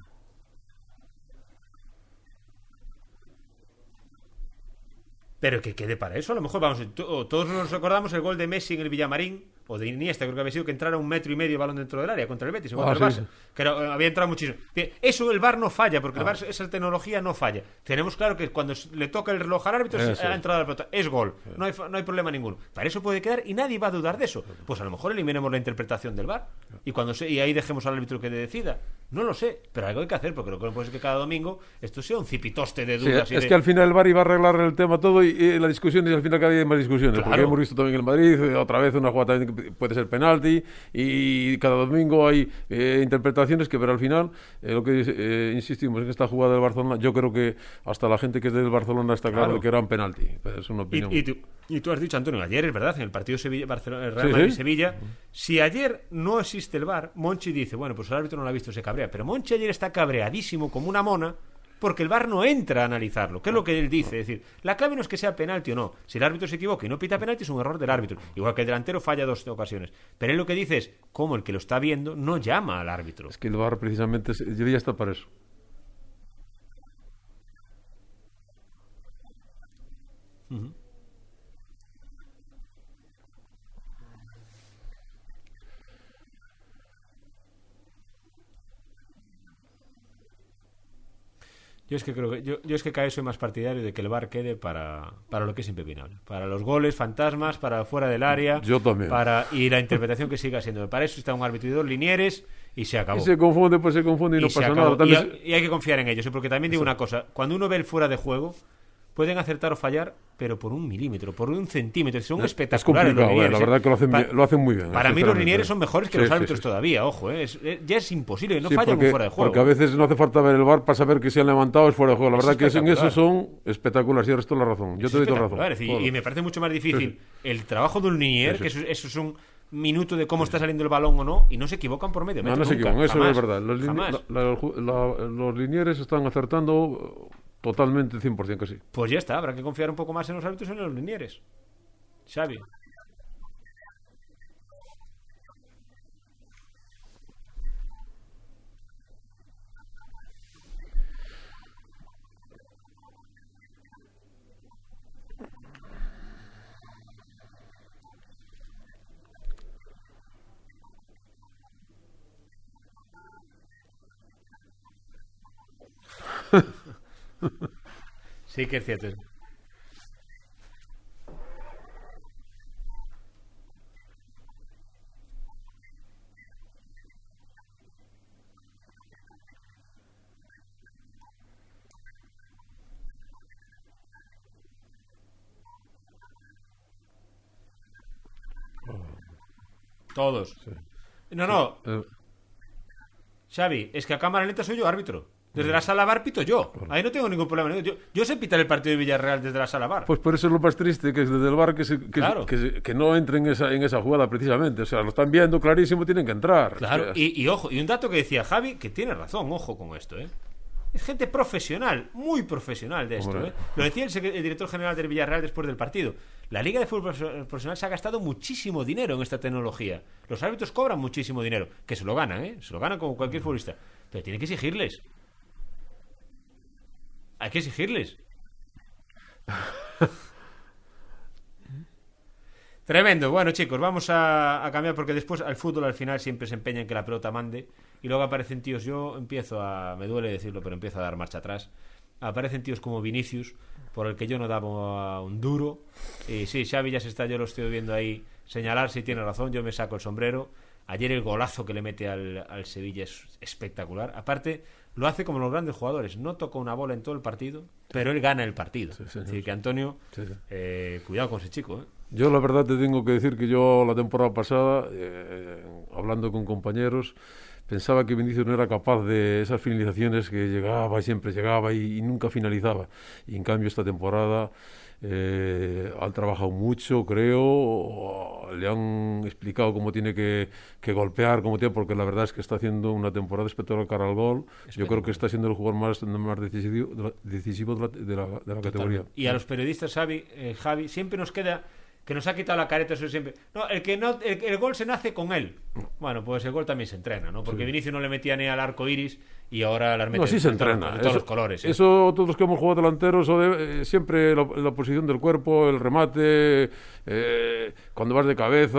Pero que quede para eso, a lo mejor vamos, to- todos nos recordamos el gol de Messi en el Villamarín, o de Iniesta, creo que había sido que entrara un metro y medio balón dentro del área contra el Betis, contra Ah, el sí, Barça, sí. que eh, había entrado muchísimo. Eso el VAR no falla, porque el Ah. VAR, esa tecnología no falla. Tenemos claro que cuando le toca el reloj al árbitro, Eso se- ha es. entrado la pelota, es gol, no hay, no hay problema ninguno. Para eso puede quedar y nadie va a dudar de eso. Pues a lo mejor eliminemos la interpretación del VAR y, cuando se, y ahí dejemos al árbitro que decida. No lo sé, pero algo hay que hacer, porque lo que no puede ser que cada domingo esto sea un cipitoste de Sí, dudas. y es de- que al final el VAR iba a arreglar el tema todo y, y la discusión y al final cada día hay más discusiones. Porque Claro. hemos visto también en el Madrid, eh, otra vez una jugada también que puede ser penalti y cada domingo hay eh, interpretaciones que, pero al final, eh, lo que eh, insistimos en esta jugada del Barcelona, yo creo que hasta la gente que es del Barcelona está claro, que era un penalti. Pero es una Y, opinión. y tú, y tú has dicho, Antonio, ayer es verdad, en el partido Sevilla, Barcelona, Sí, sí. Sevilla, si ayer no existe el VAR, Monchi dice, bueno, pues el árbitro no lo ha visto, se cabrea. Pero Monchi ayer está cabreadísimo como una mona porque el VAR no entra a analizarlo. ¿Qué es lo que él dice? Es decir, la clave no es que sea penalti o no. Si el árbitro se equivoca y no pita penalti, es un error del árbitro. Igual que el delantero falla dos ocasiones. Pero él lo que dice es, cómo el que lo está viendo no llama al árbitro. Es que el VAR precisamente es- debería estar para eso. Yo es que creo que yo, yo es que cada vez soy más partidario de que el VAR quede para, para lo que es impepinable. Para los goles, fantasmas, para fuera del área. Yo también. Para, y la interpretación que siga siendo. Para eso está un árbitro y dos linieres y se acabó. Y se confunde, pues se confunde y, Y no pasa nada. También y hay que confiar en ellos. ¿eh? Porque también digo una cosa. Cuando uno ve el fuera de juego, pueden acertar o fallar, pero por un milímetro, por un centímetro. Son es espectaculares los complicado, eh, linieres. la ¿eh? verdad que lo hacen, lo hacen muy bien. Para mí los linieres son mejores que Sí, los árbitros sí. todavía, ojo, ¿eh? Es- eh, ya es imposible, no fallan porque, fuera de juego. porque a veces no hace falta ver el bar para saber que se han levantado es fuera de juego. La Es verdad que es- en eso son espectaculares. Y ahora toda la razón. Yo Es te doy toda razón. es y me parece mucho más difícil el trabajo de un linier, que eso, eso es un minuto de cómo está saliendo el balón o no, y no se equivocan por medio No, no se equivocan, eso jamás, es verdad. Los, lini- la- la- el los linieres están acertando eh, totalmente 100% que sí. Pues ya está, habrá que confiar un poco más en los árbitros y en los linieres. Xavi. Sí que es cierto. Todos. No, no, Eh, Xavi, es que a cámara lenta soy yo árbitro. Desde la sala bar pito yo. Ahí no tengo ningún problema. Yo, yo sé pitar el partido de Villarreal desde la sala bar. pues por eso es lo más triste, que es desde el bar que, se- que, se- Claro. que, se- que no entren en esa, en esa jugada precisamente. O sea, lo están viendo clarísimo, tienen que entrar. Claro, y, y ojo, y un dato que decía Javi, que tiene razón, ojo con esto, ¿eh? Es gente profesional, muy profesional de esto. ¿eh? Lo decía el, director general del Villarreal después del partido. La Liga de Fútbol Profes- Profesional se ha gastado muchísimo dinero en esta tecnología. Los árbitros cobran muchísimo dinero, que se lo ganan, ¿eh? Se lo ganan como cualquier futbolista. Pero tiene que exigirles. Hay que exigirles. Tremendo. Bueno, chicos, vamos a, cambiar porque después al fútbol al final siempre se empeña en que la pelota mande y luego aparecen tíos. Yo empiezo a. Me duele decirlo, pero empiezo a dar marcha atrás. Aparecen tíos como Vinicius, por el que yo no daba un duro. Y sí, Xavi ya se está, yo lo estoy viendo ahí señalar si tiene razón. Yo me saco el sombrero. Ayer el golazo que le mete al, al Sevilla es espectacular. Aparte, lo hace como los grandes jugadores. No toca una bola en todo el partido, pero él gana el partido. Sí, es decir, que Antonio, Sí, sí. eh, cuidado con ese chico. ¿eh? Yo la verdad te tengo que decir que yo la temporada pasada, eh, hablando con compañeros, pensaba que Vinicius no era capaz de esas finalizaciones que llegaba y siempre llegaba y, y nunca finalizaba. Y en cambio esta temporada eh, han trabajado mucho, creo, le han explicado cómo tiene que, que golpear, cómo tiene, porque la verdad es que está haciendo una temporada espectacular cara al gol. Yo creo que está siendo el jugador más, más decisivo, de la, decisivo de la, de la- de la categoría. Y a los periodistas, Xavi, eh, Javi, siempre nos queda que nos ha quitado la careta eso siempre. No, el que no, el, el gol se nace con él. Bueno, pues el gol también se entrena, ¿no? Porque Vinicius no le metía ni al arco iris y ahora las mete No, sí se todos- entrena. de todos eso, los colores. ¿eh? Eso, todos los que hemos jugado delanteros, o de- eh, siempre la, la posición del cuerpo, el remate, eh, cuando vas de cabeza,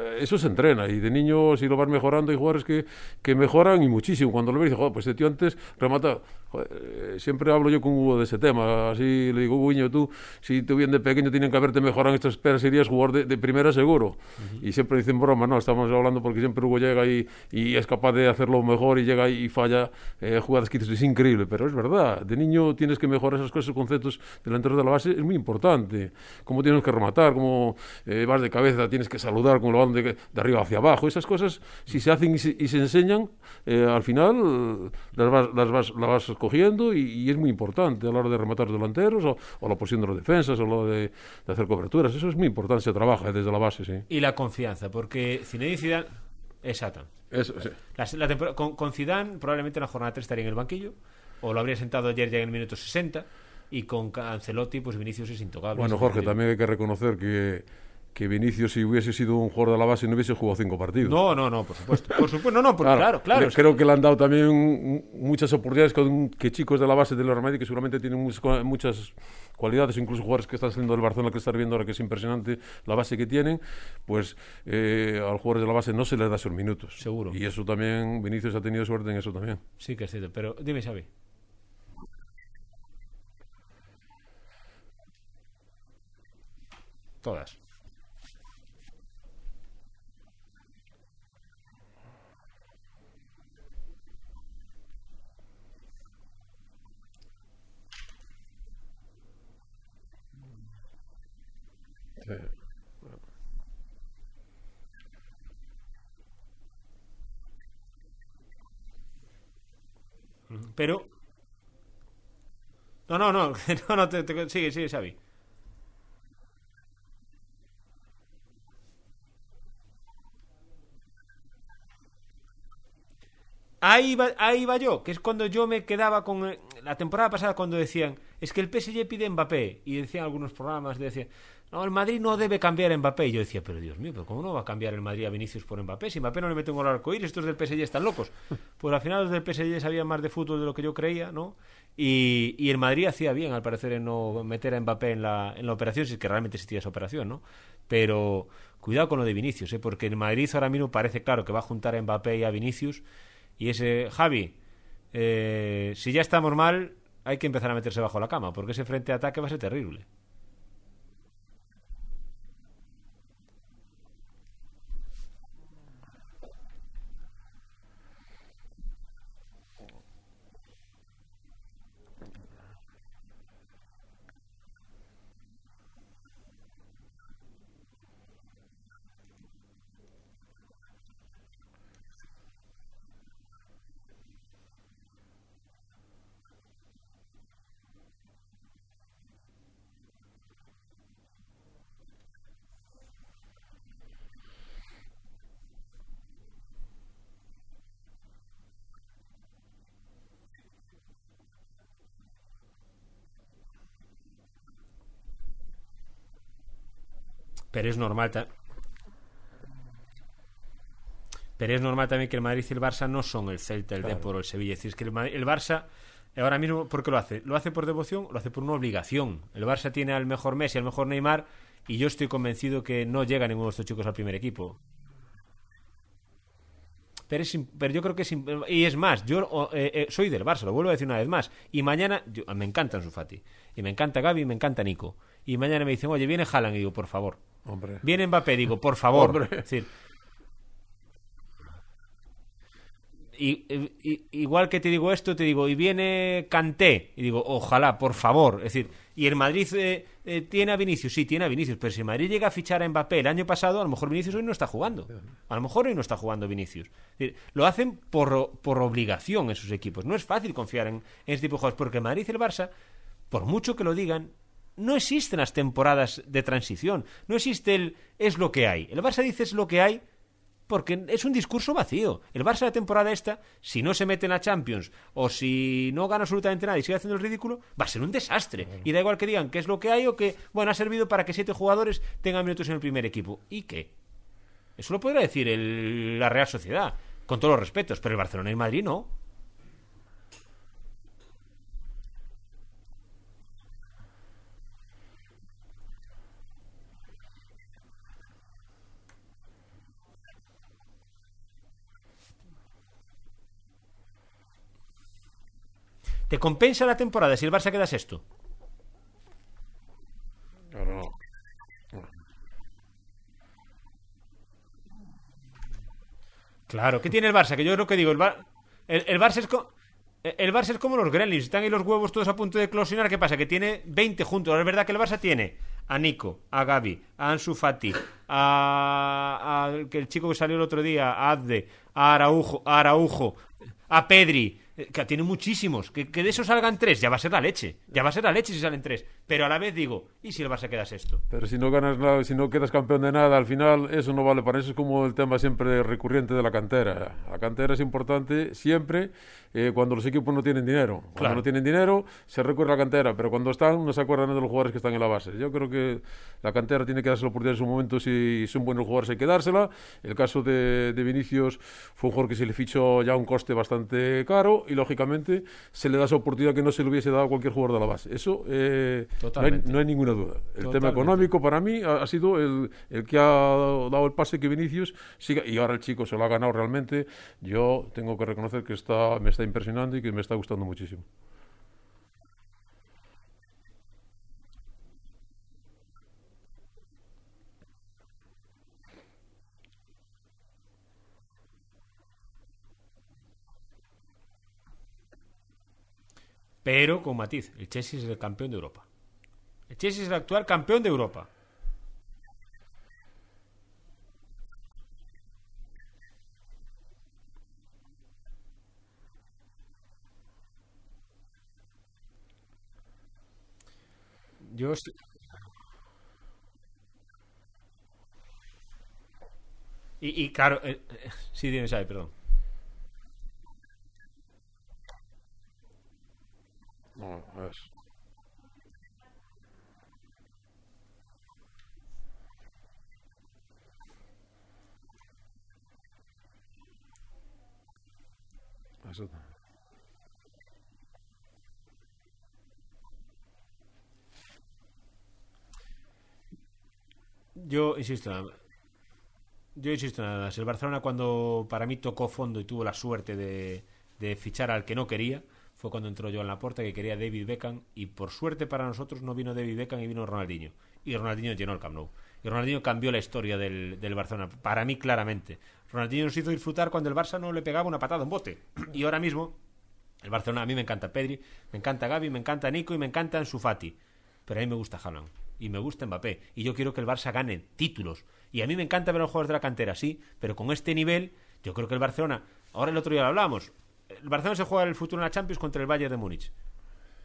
eh, eso se entrena. Y de niño, si lo vas mejorando, hay jugadores que, que mejoran y muchísimo. Cuando lo ves, dices, joder, pues este tío antes remata. Joder, eh, siempre hablo yo con Hugo de ese tema. Así le digo, Hugo, tú, si tú bien de pequeño tienen que haberte mejorado en estas esperas, serías jugador de, de primera seguro. Y siempre dicen broma, no, estamos hablando porque siempre Hugo llega y, y es capaz de hacerlo mejor y llega y falla eh, jugadas que es increíble, pero es verdad. De niño tienes que mejorar esas cosas, esos conceptos delanteros de la base, es muy importante. Cómo tienes que rematar, cómo eh, vas de cabeza, tienes que saludar con el balón de, de arriba hacia abajo. Esas cosas, si se hacen y se, y se enseñan, eh, al final las vas, las vas, las vas cogiendo y, y es muy importante a la hora de rematar los delanteros o, o la posición de los defensas o lo de, de hacer coberturas. Eso es muy importante, se trabaja desde la base, sí. Y la confianza, porque Zinedine Zidane... Exacto. Eso, sí. La, la con, con Zidane probablemente en la jornada 3 estaría en el banquillo, o lo habría sentado ayer ya en el minuto 60, y con Ancelotti, pues Vinicius es intocable. Bueno, Jorge, también hay que reconocer que, que Vinicius, si hubiese sido un jugador de la base, no hubiese jugado cinco partidos. No, no, no, por supuesto. Por supuesto, no, no, por- claro, claro. es Creo que le han dado también muchas oportunidades con que chicos de la base del Real Madrid que seguramente tienen muchas, muchas cualidades, incluso jugadores que están saliendo del Barcelona que están viendo ahora que es impresionante la base que tienen, pues eh, a los jugadores de la base no se les da esos minutos. Seguro. Y eso también, Vinicius ha tenido suerte en eso también. Sí que es cierto, pero dime, Xavi. Todas. Pero. No, no, no. No, no, te, sigue, sigue, Xavi. Ahí va, ahí va yo, que es cuando yo me quedaba con eh, la temporada pasada cuando decían, es que el PSG pide Mbappé y decían algunos programas decían, no, el Madrid no debe cambiar a Mbappé y yo decía, pero Dios mío, pero cómo no va a cambiar el Madrid a Vinicius por Mbappé si Mbappé no le mete un gol al arcoíris, estos del PSG están locos. Pues al final los del PSG sabían más de fútbol de lo que yo creía, ¿no? Y, y el Madrid hacía bien, al parecer, en no meter a Mbappé en la, en la operación, si es que realmente existía esa operación, ¿no? Pero cuidado con lo de Vinicius, ¿eh? porque el Madrid ahora mismo parece claro que va a juntar a Mbappé y a Vinicius. Y ese, Javi, eh, si ya estamos mal, hay que empezar a meterse bajo la cama, porque ese frente de ataque va a ser terrible. Pero es normal. Pero es normal también que el Madrid y el Barça no son el Celta, el Depor o el Sevilla. Es decir, es que el, Madrid- el Barça ahora mismo, ¿por qué lo hace? ¿Lo hace por devoción o lo hace por una obligación? El Barça tiene al mejor Messi, al mejor Neymar, y yo estoy convencido que no llega ninguno de estos chicos al primer equipo. Pero, es pero yo creo que es. Y es más, yo eh, eh, soy del Barça, lo vuelvo a decir una vez más. Y mañana. yo- me encanta Ansu Fati. Y me encanta Gaby y me encanta Nico. Y mañana me dicen, oye, viene Haaland. Y digo, por favor. Hombre. Viene Mbappé, digo, por favor. Es decir, y, y- igual que te digo esto, te digo, y viene Canté, y digo, ojalá, por favor. Es decir, y el Madrid eh, eh, tiene a Vinicius, sí, tiene a Vinicius, pero si el Madrid llega a fichar a Mbappé el año pasado, a lo mejor Vinicius hoy no está jugando. A lo mejor hoy no está jugando Vinicius. Es decir, lo hacen por, por obligación en sus equipos. No es fácil confiar en, en este tipo de jugadores, porque el Madrid y el Barça, por mucho que lo digan, no existen las temporadas de transición. No existe el es lo que hay. El Barça dice es lo que hay porque es un discurso vacío. El Barça la temporada esta, si no se mete en la Champions o si no gana absolutamente nada y sigue haciendo el ridículo, va a ser un desastre. Y da igual que digan que es lo que hay o que, bueno, ha servido para que siete jugadores tengan minutos en el primer equipo. ¿Y qué? Eso lo podrá decir el- la Real Sociedad, con todos los respetos, pero el Barcelona y el Madrid no. ¿Te compensa la temporada si el Barça queda sexto? Claro, no. Claro, ¿qué tiene el Barça? Que yo creo que digo, el, Bar- el, el Barça es co- el Barça es como los Gremlins, están ahí los huevos todos a punto de eclosionar. ¿Qué pasa? Que tiene 20 juntos. Ahora es verdad que el Barça tiene a Nico, a Gaby, a Ansu Fati, a, a- que el chico que salió el otro día, a Adde, a Araujo, a Araujo, a Pedri, que tiene muchísimos. Que, que de esos salgan tres, ya va a ser la leche. Ya va a ser la leche si salen tres. Pero a la vez digo, ¿y si el Barça queda sexto? Pero si no ganas nada, si no quedas campeón de nada, al final eso no vale para eso. Es como el tema siempre recurrente de la cantera. La cantera es importante siempre eh, cuando los equipos no tienen dinero. Cuando Claro. no tienen dinero, se recurre a la cantera. Pero cuando están, no se acuerdan de los jugadores que están en la base. Yo creo que la cantera tiene que darse la oportunidad en su momento. Si son buenos jugadores, hay que dársela. El caso de, de Vinicius fue un jugador que se le fichó ya a un coste bastante caro y, lógicamente, se le da esa oportunidad que no se le hubiese dado a cualquier jugador de la base. Eso eh, no, hay, no hay ninguna duda. El tema Totalmente. económico para mí ha, ha sido el, el que ha dado el pase que Vinicius siga y ahora el chico se lo ha ganado realmente. Yo tengo que reconocer que está, me está impresionando y que me está gustando muchísimo. Pero con matiz, el Chelsea es el campeón de Europa. El Chelsea es el actual campeón de Europa. Yo estoy- Y, y claro, eh, eh, sí, dime, Xavi, perdón. Es- eso- Yo insisto, yo insisto nada más. El Barcelona cuando para mí tocó fondo y tuvo la suerte de fichar al que no quería, fue cuando entró yo en la puerta que quería David Beckham y por suerte para nosotros no vino David Beckham y vino Ronaldinho. Y Ronaldinho llenó el Camp Nou. Y Ronaldinho cambió la historia del, del Barcelona, para mí claramente. Ronaldinho nos hizo disfrutar cuando el Barça no le pegaba una patada un bote. Y ahora mismo el Barcelona a mí me encanta Pedri, me encanta Gaby, me encanta Nico y me encanta Ansu Fati. Pero a mí me gusta Haaland y me gusta Mbappé y yo quiero que el Barça gane títulos. Y a mí me encanta ver a los jugadores de la cantera, sí, pero con este nivel yo creo que el Barcelona, ahora el otro día lo hablamos, el Barcelona se juega el futuro en la Champions contra el Bayern de Múnich.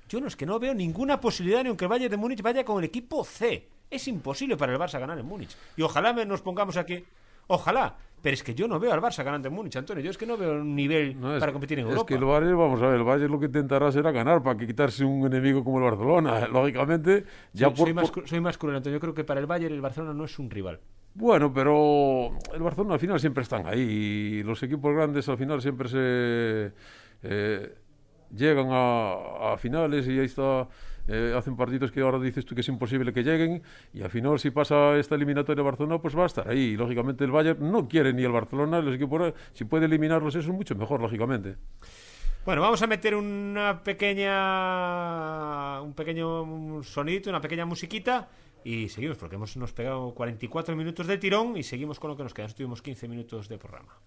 Yo no es que no veo ninguna posibilidad ni aunque el Bayern de Múnich vaya con el equipo C. Es imposible para el Barça ganar en Múnich. Y ojalá nos pongamos aquí. Ojalá. Pero es que yo no veo al Barça ganando en Múnich, Antonio. Yo es que no veo un nivel no, es- para competir en es Europa. que el Bayern, vamos a ver, el Bayern lo que intentará será ganar para quitarse un enemigo como el Barcelona. Lógicamente, ya soy, por, soy más, por- soy más cruel, Antonio. Yo creo que para el Bayern el Barcelona no es un rival. Bueno, pero el Barcelona al final siempre están ahí los equipos grandes al final siempre se eh, llegan a, a finales y ahí está, eh, hacen partidos que ahora dices tú que es imposible que lleguen y al final si pasa esta eliminatoria Barcelona pues va a estar ahí. Y, lógicamente el Bayern no quiere ni el Barcelona, los equipos si puede eliminarlos eso es mucho mejor, lógicamente. Bueno, vamos a meter una pequeña. un pequeño sonidito, una pequeña musiquita. Y seguimos, porque hemos nos pegado 44 minutos de tirón y seguimos con lo que nos queda. Estuvimos 15 minutos de programa.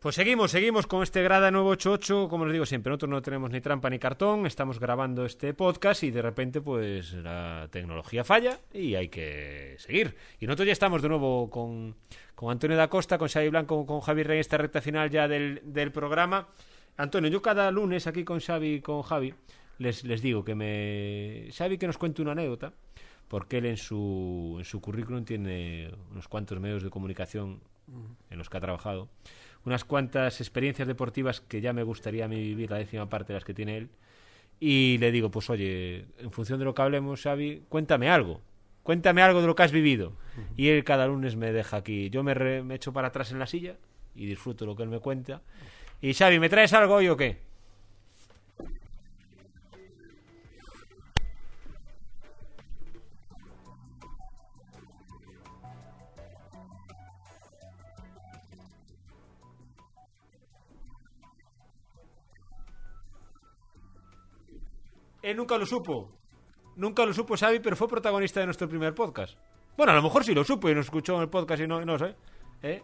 Pues seguimos, seguimos con este Grada 988. Como les digo siempre, nosotros no tenemos ni trampa ni cartón. Estamos grabando este podcast y de repente, pues la tecnología falla y hay que seguir. Y nosotros ya estamos de nuevo con, con Antonio da Costa, con Xavi Blanco, con Javi Rey, esta recta final ya del, del programa. Antonio, yo cada lunes aquí con Xavi y con Javi les, les digo que me. Xavi que nos cuente una anécdota, porque él en su, en su currículum tiene unos cuantos medios de comunicación en los que ha trabajado unas cuantas experiencias deportivas que ya me gustaría a mí vivir la décima parte de las que tiene él. Y le digo, pues oye, en función de lo que hablemos, Xavi, cuéntame algo. Cuéntame algo de lo que has vivido. Y él cada lunes me deja aquí. Yo me, re- me echo para atrás en la silla y disfruto lo que él me cuenta. Y Xavi, ¿me traes algo hoy o qué? Él nunca lo supo. Nunca lo supo Xavi, pero fue protagonista de nuestro primer podcast. Bueno, a lo mejor sí lo supo y nos escuchó en el podcast y no, no sé. ¿Eh?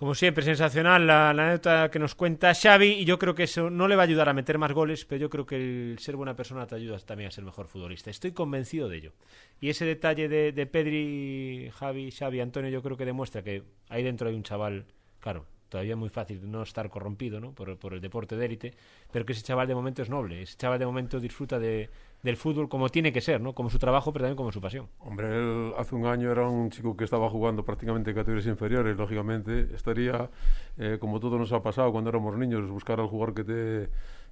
Como siempre, sensacional la, la anécdota que nos cuenta Xavi y yo creo que eso no le va a ayudar a meter más goles, pero yo creo que el ser buena persona te ayuda también a ser mejor futbolista. Estoy convencido de ello. Y ese detalle de, Pedri, Javi, Xavi, Antonio, yo creo que demuestra que ahí dentro hay un chaval, claro, todavía muy fácil no estar corrompido ¿no? por, por el deporte de élite, pero que ese chaval de momento es noble, ese chaval de momento disfruta de, del fútbol como tiene que ser, ¿no? como su trabajo, pero también como su pasión. Hombre, él hace un año era un chico que estaba jugando prácticamente en categorías inferiores, lógicamente. Estaría, eh, como todo nos ha pasado cuando éramos niños, buscar al jugador que te,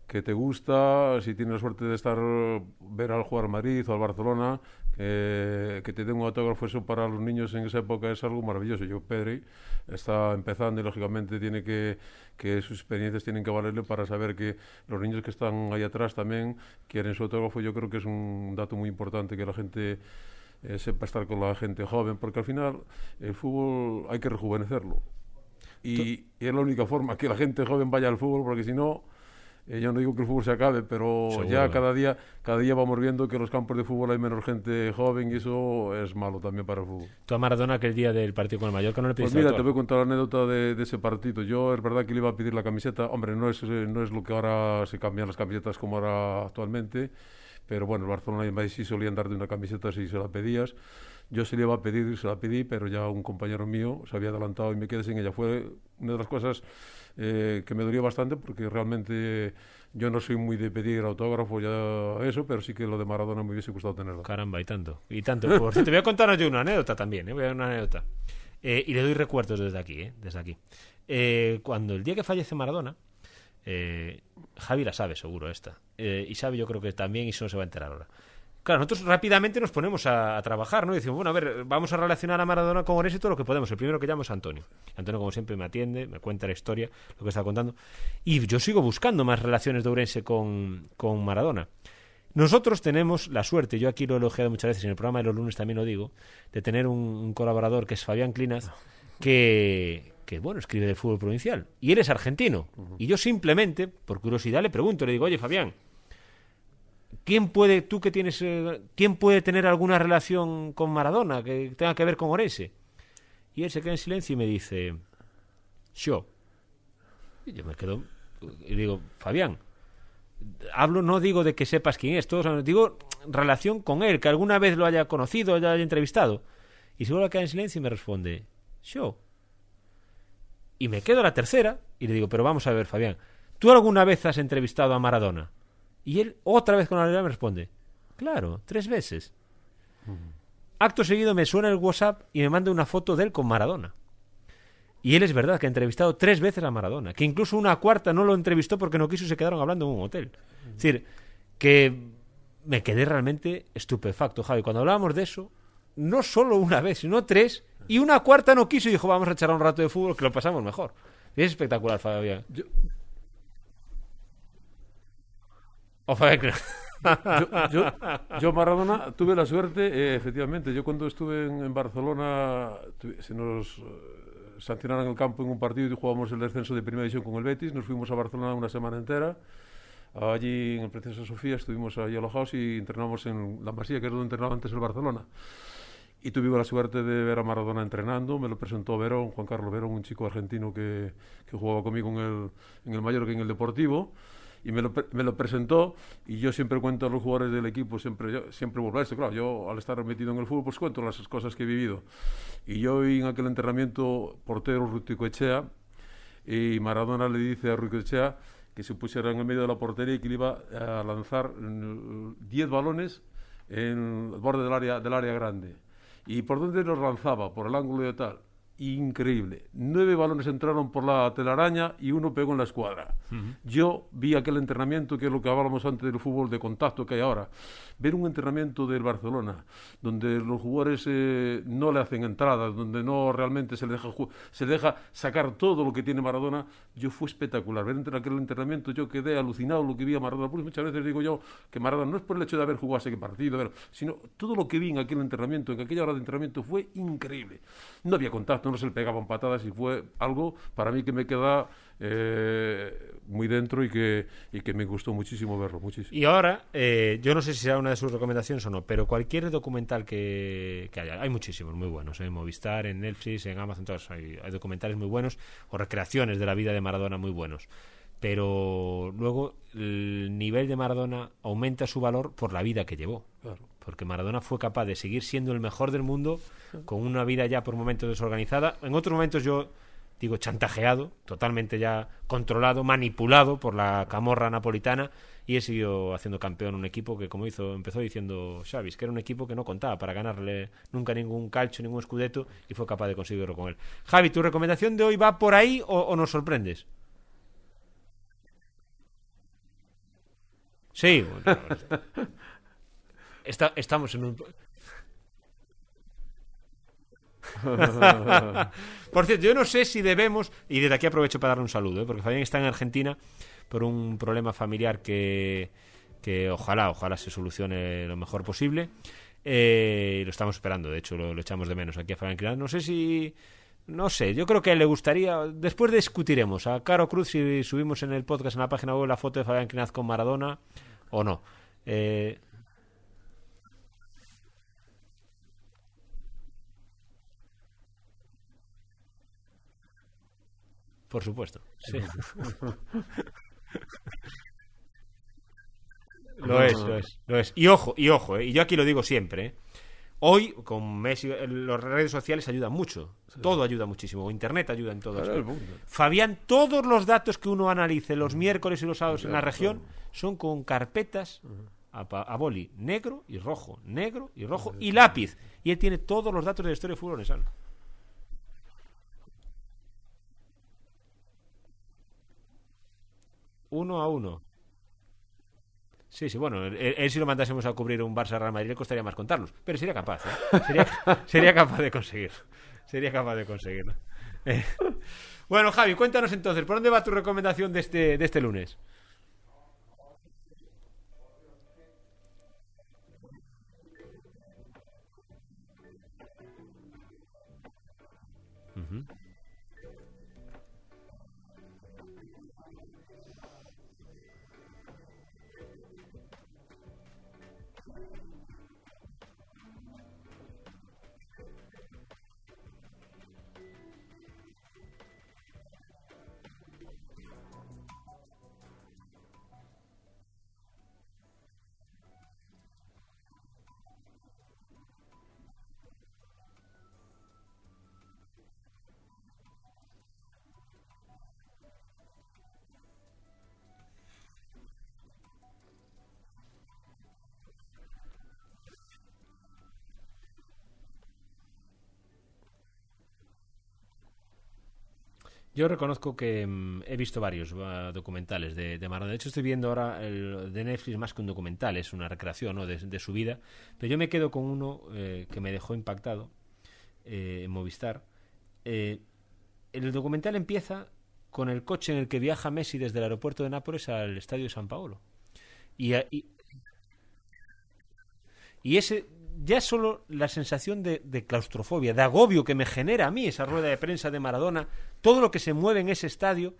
que te gusta, si tienes la suerte de estar ver al jugar Madrid o al Barcelona, que, que te dé un autógrafo, eso para los niños en esa época es algo maravilloso. Yo, Pedri, está empezando y lógicamente tiene que, que sus experiencias tienen que valerle para saber que los niños que están ahí atrás también quieren su autógrafo. Yo creo que es un dato muy importante que la gente eh, sepa estar con la gente joven, porque al final el fútbol hay que rejuvenecerlo. Y, y es la única forma que la gente joven vaya al fútbol, porque si no, Eh, yo no digo que el fútbol se acabe, pero Seguro. ya cada día, cada día vamos viendo que en los campos de fútbol hay menos gente joven y eso es malo también para el fútbol. Tú a Maradona aquel día del partido con el Mallorca no le Pues pediste mira, te voy a contar la anécdota de, de ese partido. Yo es verdad que le iba a pedir la camiseta. Hombre, no es, eh, no es lo que ahora se cambian las camisetas como ahora actualmente. Pero bueno, el Barcelona y el Madrid sí solían darte una camiseta si se la pedías. Yo se le iba a pedir, se la pedí, pero ya un compañero mío se había adelantado y me quedé sin ella. Fue una de las cosas eh, que me dolió bastante porque realmente yo no soy muy de pedir autógrafo ya eso, pero sí que lo de Maradona me hubiese gustado tenerlo. Caramba, y tanto. Y tanto. Por cierto, voy a contaros yo una anécdota también, ¿eh? Voy a dar una anécdota. Eh, y le doy recuerdos desde aquí, ¿eh? Desde aquí. Eh, cuando el día que fallece Maradona, eh, Javi la sabe seguro esta. Eh, y sabe yo creo que también y eso no se va a enterar ahora. Claro, nosotros rápidamente nos ponemos a, a trabajar, ¿no? Y decimos, bueno, a ver, vamos a relacionar a Maradona con Orense todo lo que podemos. El primero que llamo es Antonio. Antonio, como siempre, me atiende, me cuenta la historia, lo que está contando. Y yo sigo buscando más relaciones de Orense con, con Maradona. Nosotros tenemos la suerte, yo aquí lo he elogiado muchas veces, en el programa de los lunes también lo digo, de tener un, un colaborador que es Fabián Clinaz, que, que, bueno, escribe del fútbol provincial. Y él es argentino. Y yo simplemente, por curiosidad, le pregunto, le digo, oye, Fabián, ¿quién puede, tú que tienes, eh, quién puede tener alguna relación con Maradona que tenga que ver con Orense? Y él se queda en silencio y me dice, yo. Y yo me quedo, y digo, Fabián, hablo, no digo de que sepas quién es, todos digo relación con él, que alguna vez lo haya conocido, lo haya entrevistado. Y se vuelve a en silencio y me responde, yo. Y me quedo a la tercera y le digo, pero vamos a ver, Fabián, ¿tú alguna vez has entrevistado a Maradona? Y él otra vez con la realidad me responde, claro, tres veces. Acto seguido me suena el WhatsApp y me manda una foto de él con Maradona. Y él es verdad que ha entrevistado tres veces a Maradona, que incluso una cuarta no lo entrevistó porque no quiso y se quedaron hablando en un hotel. Es decir, que me quedé realmente estupefacto, Javi. Cuando hablábamos de eso, no solo una vez, sino tres, y una cuarta no quiso y dijo, vamos a echar un rato de fútbol que lo pasamos mejor. Es espectacular, Fabián. Yo- O Fabián, yo, yo, yo Maradona tuve la suerte, eh, efectivamente, yo cuando estuve en, en Barcelona tu- se nos eh, sancionaron el campo en un partido y jugábamos el descenso de primera división con el Betis, nos fuimos a Barcelona una semana entera, allí en el Princesa Sofía estuvimos allí alojados y entrenamos en la Masía, que es donde entrenaba antes el Barcelona. Y tuvimos la suerte de ver a Maradona entrenando, me lo presentó Verón, Juan Carlos Verón, un chico argentino que, que jugaba conmigo en el, en el Mallorca en el Deportivo, y me lo, me lo presentó, y yo siempre cuento a los jugadores del equipo, siempre, yo, siempre vuelvo a esto, claro, yo al estar metido en el fútbol, pues cuento las cosas que he vivido. Y yo en aquel entrenamiento portero Rutico Echea, y Maradona le dice a Rutico Echea que se pusiera en el medio de la portería y que le iba a lanzar mm, 10 balones en el borde del área, del área grande. ¿Y por dónde los lanzaba? Por el ángulo de tal. Increíble. Nueve balones entraron por la telaraña y uno pegó en la escuadra. Yo vi aquel entrenamiento, que es lo que hablábamos antes del fútbol de contacto que hay ahora. Ver un entrenamiento del Barcelona, donde los jugadores eh, no le hacen entradas, donde no realmente se le, deja, se le deja sacar todo lo que tiene Maradona, yo fue espectacular. Ver entre aquel entrenamiento yo quedé alucinado lo que vi a Maradona. Pues muchas veces digo yo que Maradona no es por el hecho de haber jugado ese partido, sino todo lo que vi en aquel entrenamiento, en aquella hora de entrenamiento fue increíble. No había contacto, no se le pegaban patadas y fue algo para mí que me queda eh, muy dentro y que, y que me gustó muchísimo verlo, muchísimo. Y ahora, eh, yo no sé si será una de sus recomendaciones o no, pero cualquier documental que, que haya, hay muchísimos muy buenos, en Movistar, en Netflix, en Amazon, todos hay, hay documentales muy buenos o recreaciones de la vida de Maradona muy buenos. Pero luego el nivel de Maradona aumenta su valor por la vida que llevó. Claro. Porque Maradona fue capaz de seguir siendo el mejor del mundo con una vida ya por momentos desorganizada. En otros momentos yo digo chantajeado, totalmente ya controlado, manipulado por la camorra napolitana y he seguido haciendo campeón un equipo que como hizo empezó diciendo Xavis, que era un equipo que no contaba para ganarle nunca ningún calcio, ningún escudeto y fue capaz de conseguirlo con él. Javi, ¿tu recomendación de hoy va por ahí o, o nos sorprendes? Sí, bueno, estamos en un... Por cierto, yo no sé si debemos, y desde aquí aprovecho para darle un saludo, ¿eh? porque Fabián está en Argentina por un problema familiar que, que ojalá, ojalá se solucione lo mejor posible. Eh, lo estamos esperando, de hecho lo, echamos de menos aquí a Fabián. No sé si no sé, yo creo que le gustaría. Después discutiremos a Caro Cruz si subimos en el podcast en la página web la foto de Fabián Quinaz con Maradona o no. Eh, por supuesto. Sí. lo es, lo es, lo es. Y ojo, y ojo, eh, y yo aquí lo digo siempre, eh. Hoy, con Messi, eh, las redes sociales ayudan mucho. Todo ayuda muchísimo. Internet ayuda en todo Claro. Fabián, todos los datos que uno analice los miércoles y los sábados en la región son con carpetas a, a boli negro y rojo, negro y rojo y lápiz. Y él tiene todos los datos de la historia del fútbol. Uno a uno. Sí, sí, bueno, él, él si lo mandásemos a cubrir un Barça Real Madrid le costaría más contarlos, pero sería capaz, ¿eh? sería, sería capaz de conseguir, sería capaz de conseguirlo. Eh, Bueno, Javi, cuéntanos entonces, ¿por dónde va tu recomendación de este, de este lunes? Yo reconozco que mm, he visto varios uh, documentales de, de Maradona. De hecho, estoy viendo ahora de Netflix más que un documental, es una recreación ¿no? de, su vida. Pero yo me quedo con uno eh, que me dejó impactado eh, en Movistar. Eh, el documental empieza con el coche en el que viaja Messi desde el aeropuerto de Nápoles al estadio de San Paolo. Y, y, y ese, ya solo la sensación de, claustrofobia, de agobio que me genera a mí esa rueda de prensa de Maradona, todo lo que se mueve en ese estadio,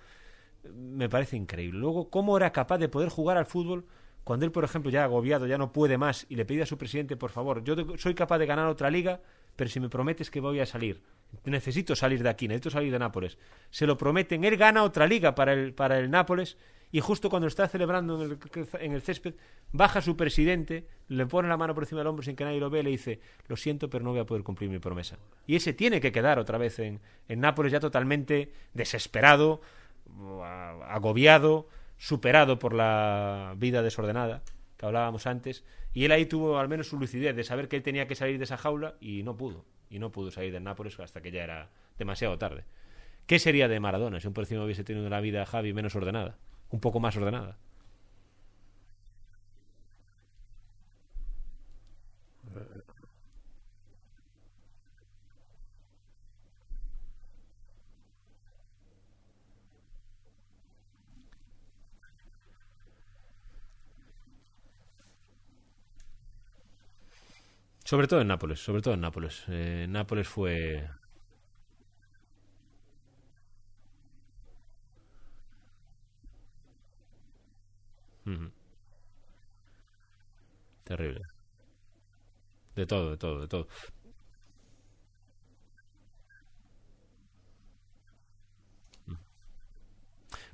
me parece increíble. Luego, cómo era capaz de poder jugar al fútbol cuando él, por ejemplo, ya agobiado, ya no puede más y le pide a su presidente, por favor, yo soy capaz de ganar otra liga, pero si me prometes que voy a salir, necesito salir de aquí, necesito salir de Nápoles. Se lo prometen, él gana otra liga para el, para el Nápoles y justo cuando está celebrando en el, césped, baja su presidente, le pone la mano por encima del hombro sin que nadie lo vea y le dice, lo siento, pero no voy a poder cumplir mi promesa. Y ese tiene que quedar otra vez en, Nápoles ya totalmente desesperado, agobiado, superado por la vida desordenada que hablábamos antes, y él ahí tuvo al menos su lucidez de saber que él tenía que salir de esa jaula y no pudo, y no pudo salir del Nápoles hasta que ya era demasiado tarde. ¿Qué sería de Maradona si un encima hubiese tenido la vida Javi menos ordenada? Un poco más ordenada. Sobre todo en Nápoles, sobre todo en Nápoles. Eh, Nápoles fue... Terrible. De todo, de todo, de todo.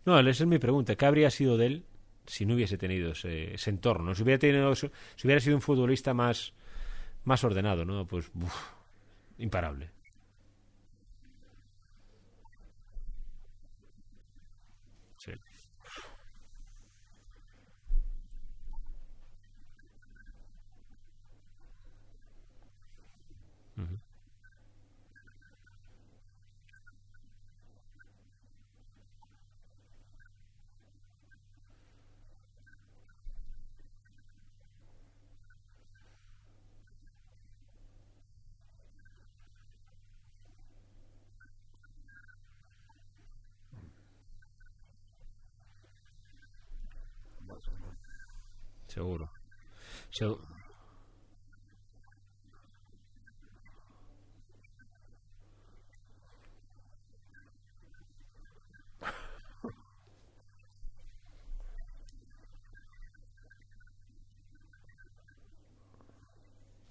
No, esa es mi pregunta. ¿Qué habría sido de él si no hubiese tenido ese, ese entorno? Si hubiera tenido, si hubiera sido un futbolista más, más ordenado, ¿no? Pues imparable.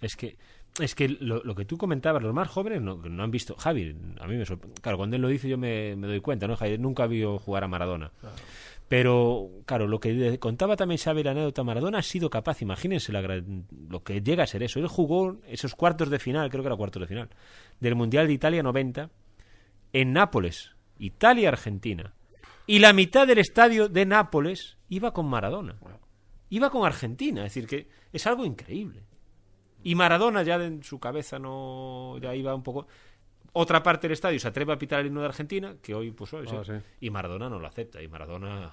Es que, es que lo, lo, que tú comentabas, los más jóvenes no, no han visto. Javi, a mí me sorprende. Claro, cuando él lo dice yo me, me doy cuenta, ¿no? Javi nunca vio jugar a Maradona. Pero, claro, lo que contaba también Xavi la anécdota, Maradona ha sido capaz, imagínense la, lo que llega a ser eso. Él jugó esos cuartos de final, creo que era cuartos de final, del Mundial de Italia 90 en Nápoles, Italia-Argentina. Y la mitad del estadio de Nápoles iba con Maradona. Iba con Argentina, es decir, que es algo increíble. Y Maradona ya en su cabeza no ya iba un poco otra parte del estadio se atreve a pitar el himno de Argentina, que hoy pues hoy, Ah, sí. y Maradona no lo acepta y Maradona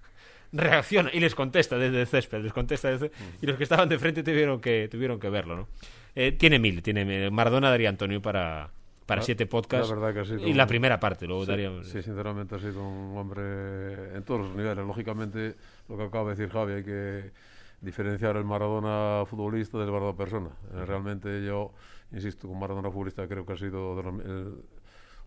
reacciona y les contesta desde el césped, les contesta desde y los que estaban de frente tuvieron que tuvieron que verlo, ¿no? Eh, tiene mil, tiene Maradona daría Antonio para para siete podcasts la que sido y la primera parte luego Sí, daría sí, sinceramente ha sido un hombre en todos los niveles. Lógicamente, lo que acaba de decir Javi, hay que diferenciar el Maradona futbolista del Maradona persona. Eh, Realmente yo, insisto, con Maradona futbolista creo que ha sido de los- el-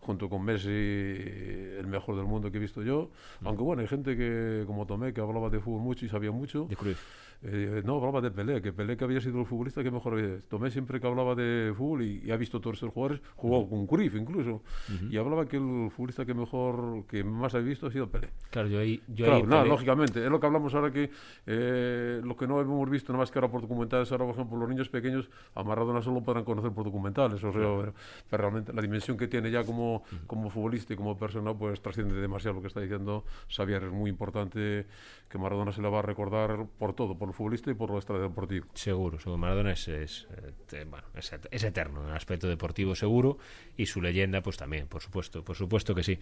junto con Messi el mejor del mundo que he visto yo. Aunque bueno, hay gente que, como Tomé, que hablaba de fútbol mucho y sabía mucho. de Cruyff. Eh, no, hablaba de Pelé, que Pelé que había sido el futbolista que mejor había. Tomé siempre que hablaba de fútbol y, y ha visto todos estos jugadores, jugó con Cruyff incluso, y hablaba que el futbolista que mejor, que más ha visto ha sido Pelé. Claro, yo ahí yo Claro, ahí nada, Pelé- lógicamente, es lo que hablamos ahora que eh, lo que no hemos visto nada más que ahora por documentales, ahora por ejemplo los niños pequeños a Maradona solo podrán conocer por documentales, o sea, pero, pero realmente la dimensión que tiene ya como, como futbolista y como persona pues trasciende demasiado lo que está diciendo Xavier, es muy importante que Maradona se le va a recordar por todo, por el futbolista y por lo extradeportivo. Seguro, seguro. Maradona es, es, eh, bueno, es, es eterno en el aspecto deportivo, seguro. Y su leyenda, pues también, por supuesto, por supuesto que sí.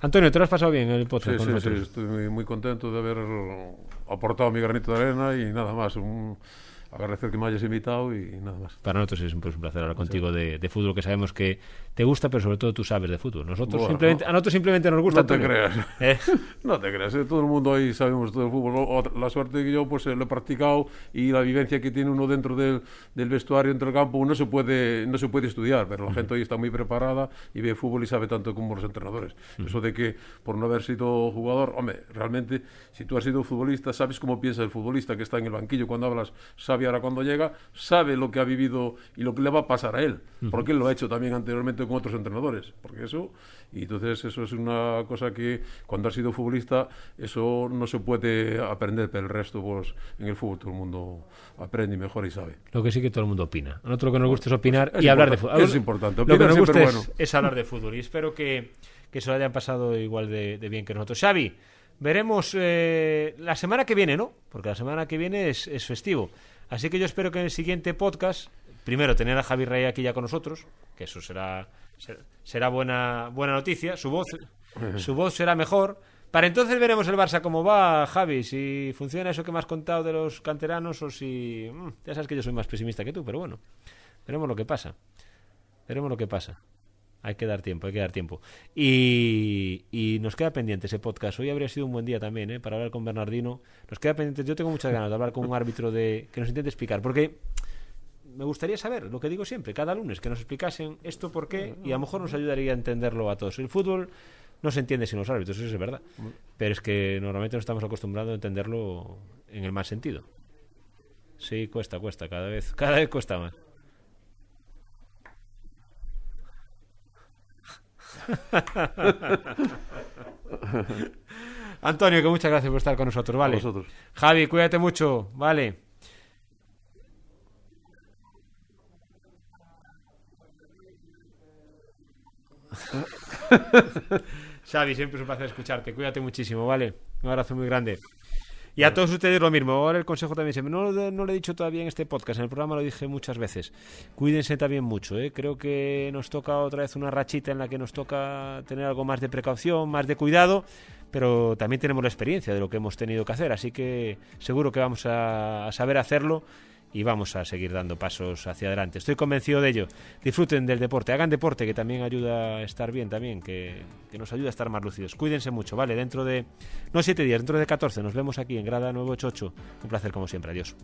Antonio, ¿te lo has pasado bien en el podcast Sí, con sí, sí, nosotros? estoy muy, muy contento de haber aportado mi granito de arena y nada más. Un, agradecer que me hayas invitado y nada más. Para nosotros es un, pues, un placer hablar contigo de, de fútbol, que sabemos que te gusta, pero sobre todo tú sabes de fútbol. Nosotros Bueno, simplemente, no. a nosotros simplemente nos gusta. No te Antonio. creas. ¿Eh? No te creas, ¿eh? todo el mundo ahí sabemos todo el fútbol. La suerte que yo pues eh, lo he practicado y la vivencia que tiene uno dentro del, del vestuario, dentro del campo, no se puede no se puede estudiar, pero la gente hoy está muy preparada y ve fútbol y sabe tanto como los entrenadores. Eso de que por no haber sido jugador, hombre, realmente si tú has sido futbolista, sabes cómo piensa el futbolista que está en el banquillo cuando hablas, sabe ahora cuando llega, sabe lo que ha vivido y lo que le va a pasar a él, porque él lo ha hecho también anteriormente con otros entrenadores, porque eso y entonces eso es una cosa que cuando has sido futbolista eso no se puede aprender, pero el resto pues en el fútbol todo el mundo aprende y mejora y sabe. Lo que sí que todo el mundo opina. A nosotros lo que nos gusta es opinar Es y hablar de fútbol. es importante. Lo que nos gusta es, bueno. es hablar de fútbol y espero que, que se lo hayan pasado igual de, de bien que nosotros. Xavi, veremos eh, la semana que viene, ¿no? Porque la semana que viene es, es festivo. Así que yo espero que en el siguiente podcast, primero tener a Javi Rey aquí ya con nosotros, que eso será ser- será buena buena noticia. Su voz su voz será mejor. Para entonces veremos el Barça cómo va, Javi, si funciona eso que me has contado de los canteranos o si... mm, ya sabes que yo soy más pesimista que tú, pero bueno, veremos lo que pasa. Veremos lo que pasa. Hay que dar tiempo, hay que dar tiempo. Y, nos queda pendiente ese podcast. Hoy habría sido un buen día también, ¿eh? Para hablar con Bernardino. Nos queda pendiente. Yo tengo muchas ganas de hablar con un árbitro de que nos intente explicar. Porque me gustaría saber, lo que digo siempre, cada lunes, que nos explicasen esto por qué y a lo mejor nos ayudaría a entenderlo a todos. El fútbol no se entiende sin los árbitros, eso es verdad. Pero es que normalmente no estamos acostumbrados a entenderlo en el mal sentido. Sí, cuesta, cuesta, cada vez, cada vez cuesta más. Antonio, que muchas gracias por estar con nosotros, ¿vale? Vosotros. Javi, cuídate mucho, ¿vale? Xavi, siempre es un placer escucharte. Cuídate muchísimo, ¿vale? Un abrazo muy grande. Y a todos ustedes lo mismo. Ahora el consejo también. No, no lo he dicho todavía en este podcast, en el programa lo dije muchas veces. Cuídense también mucho. ¿eh? Creo que nos toca otra vez una rachita en la que nos toca tener algo más de precaución, más de cuidado, pero también tenemos la experiencia de lo que hemos tenido que hacer. Así que seguro que vamos a saber hacerlo y vamos a seguir dando pasos hacia adelante. Estoy convencido de ello. Disfruten del deporte, hagan deporte que también ayuda a estar bien también, que, que nos ayuda a estar más lúcidos. Cuídense mucho, ¿vale? Dentro de, no siete días, dentro de 14 nos vemos aquí en Grada 988. Un placer como siempre, adiós.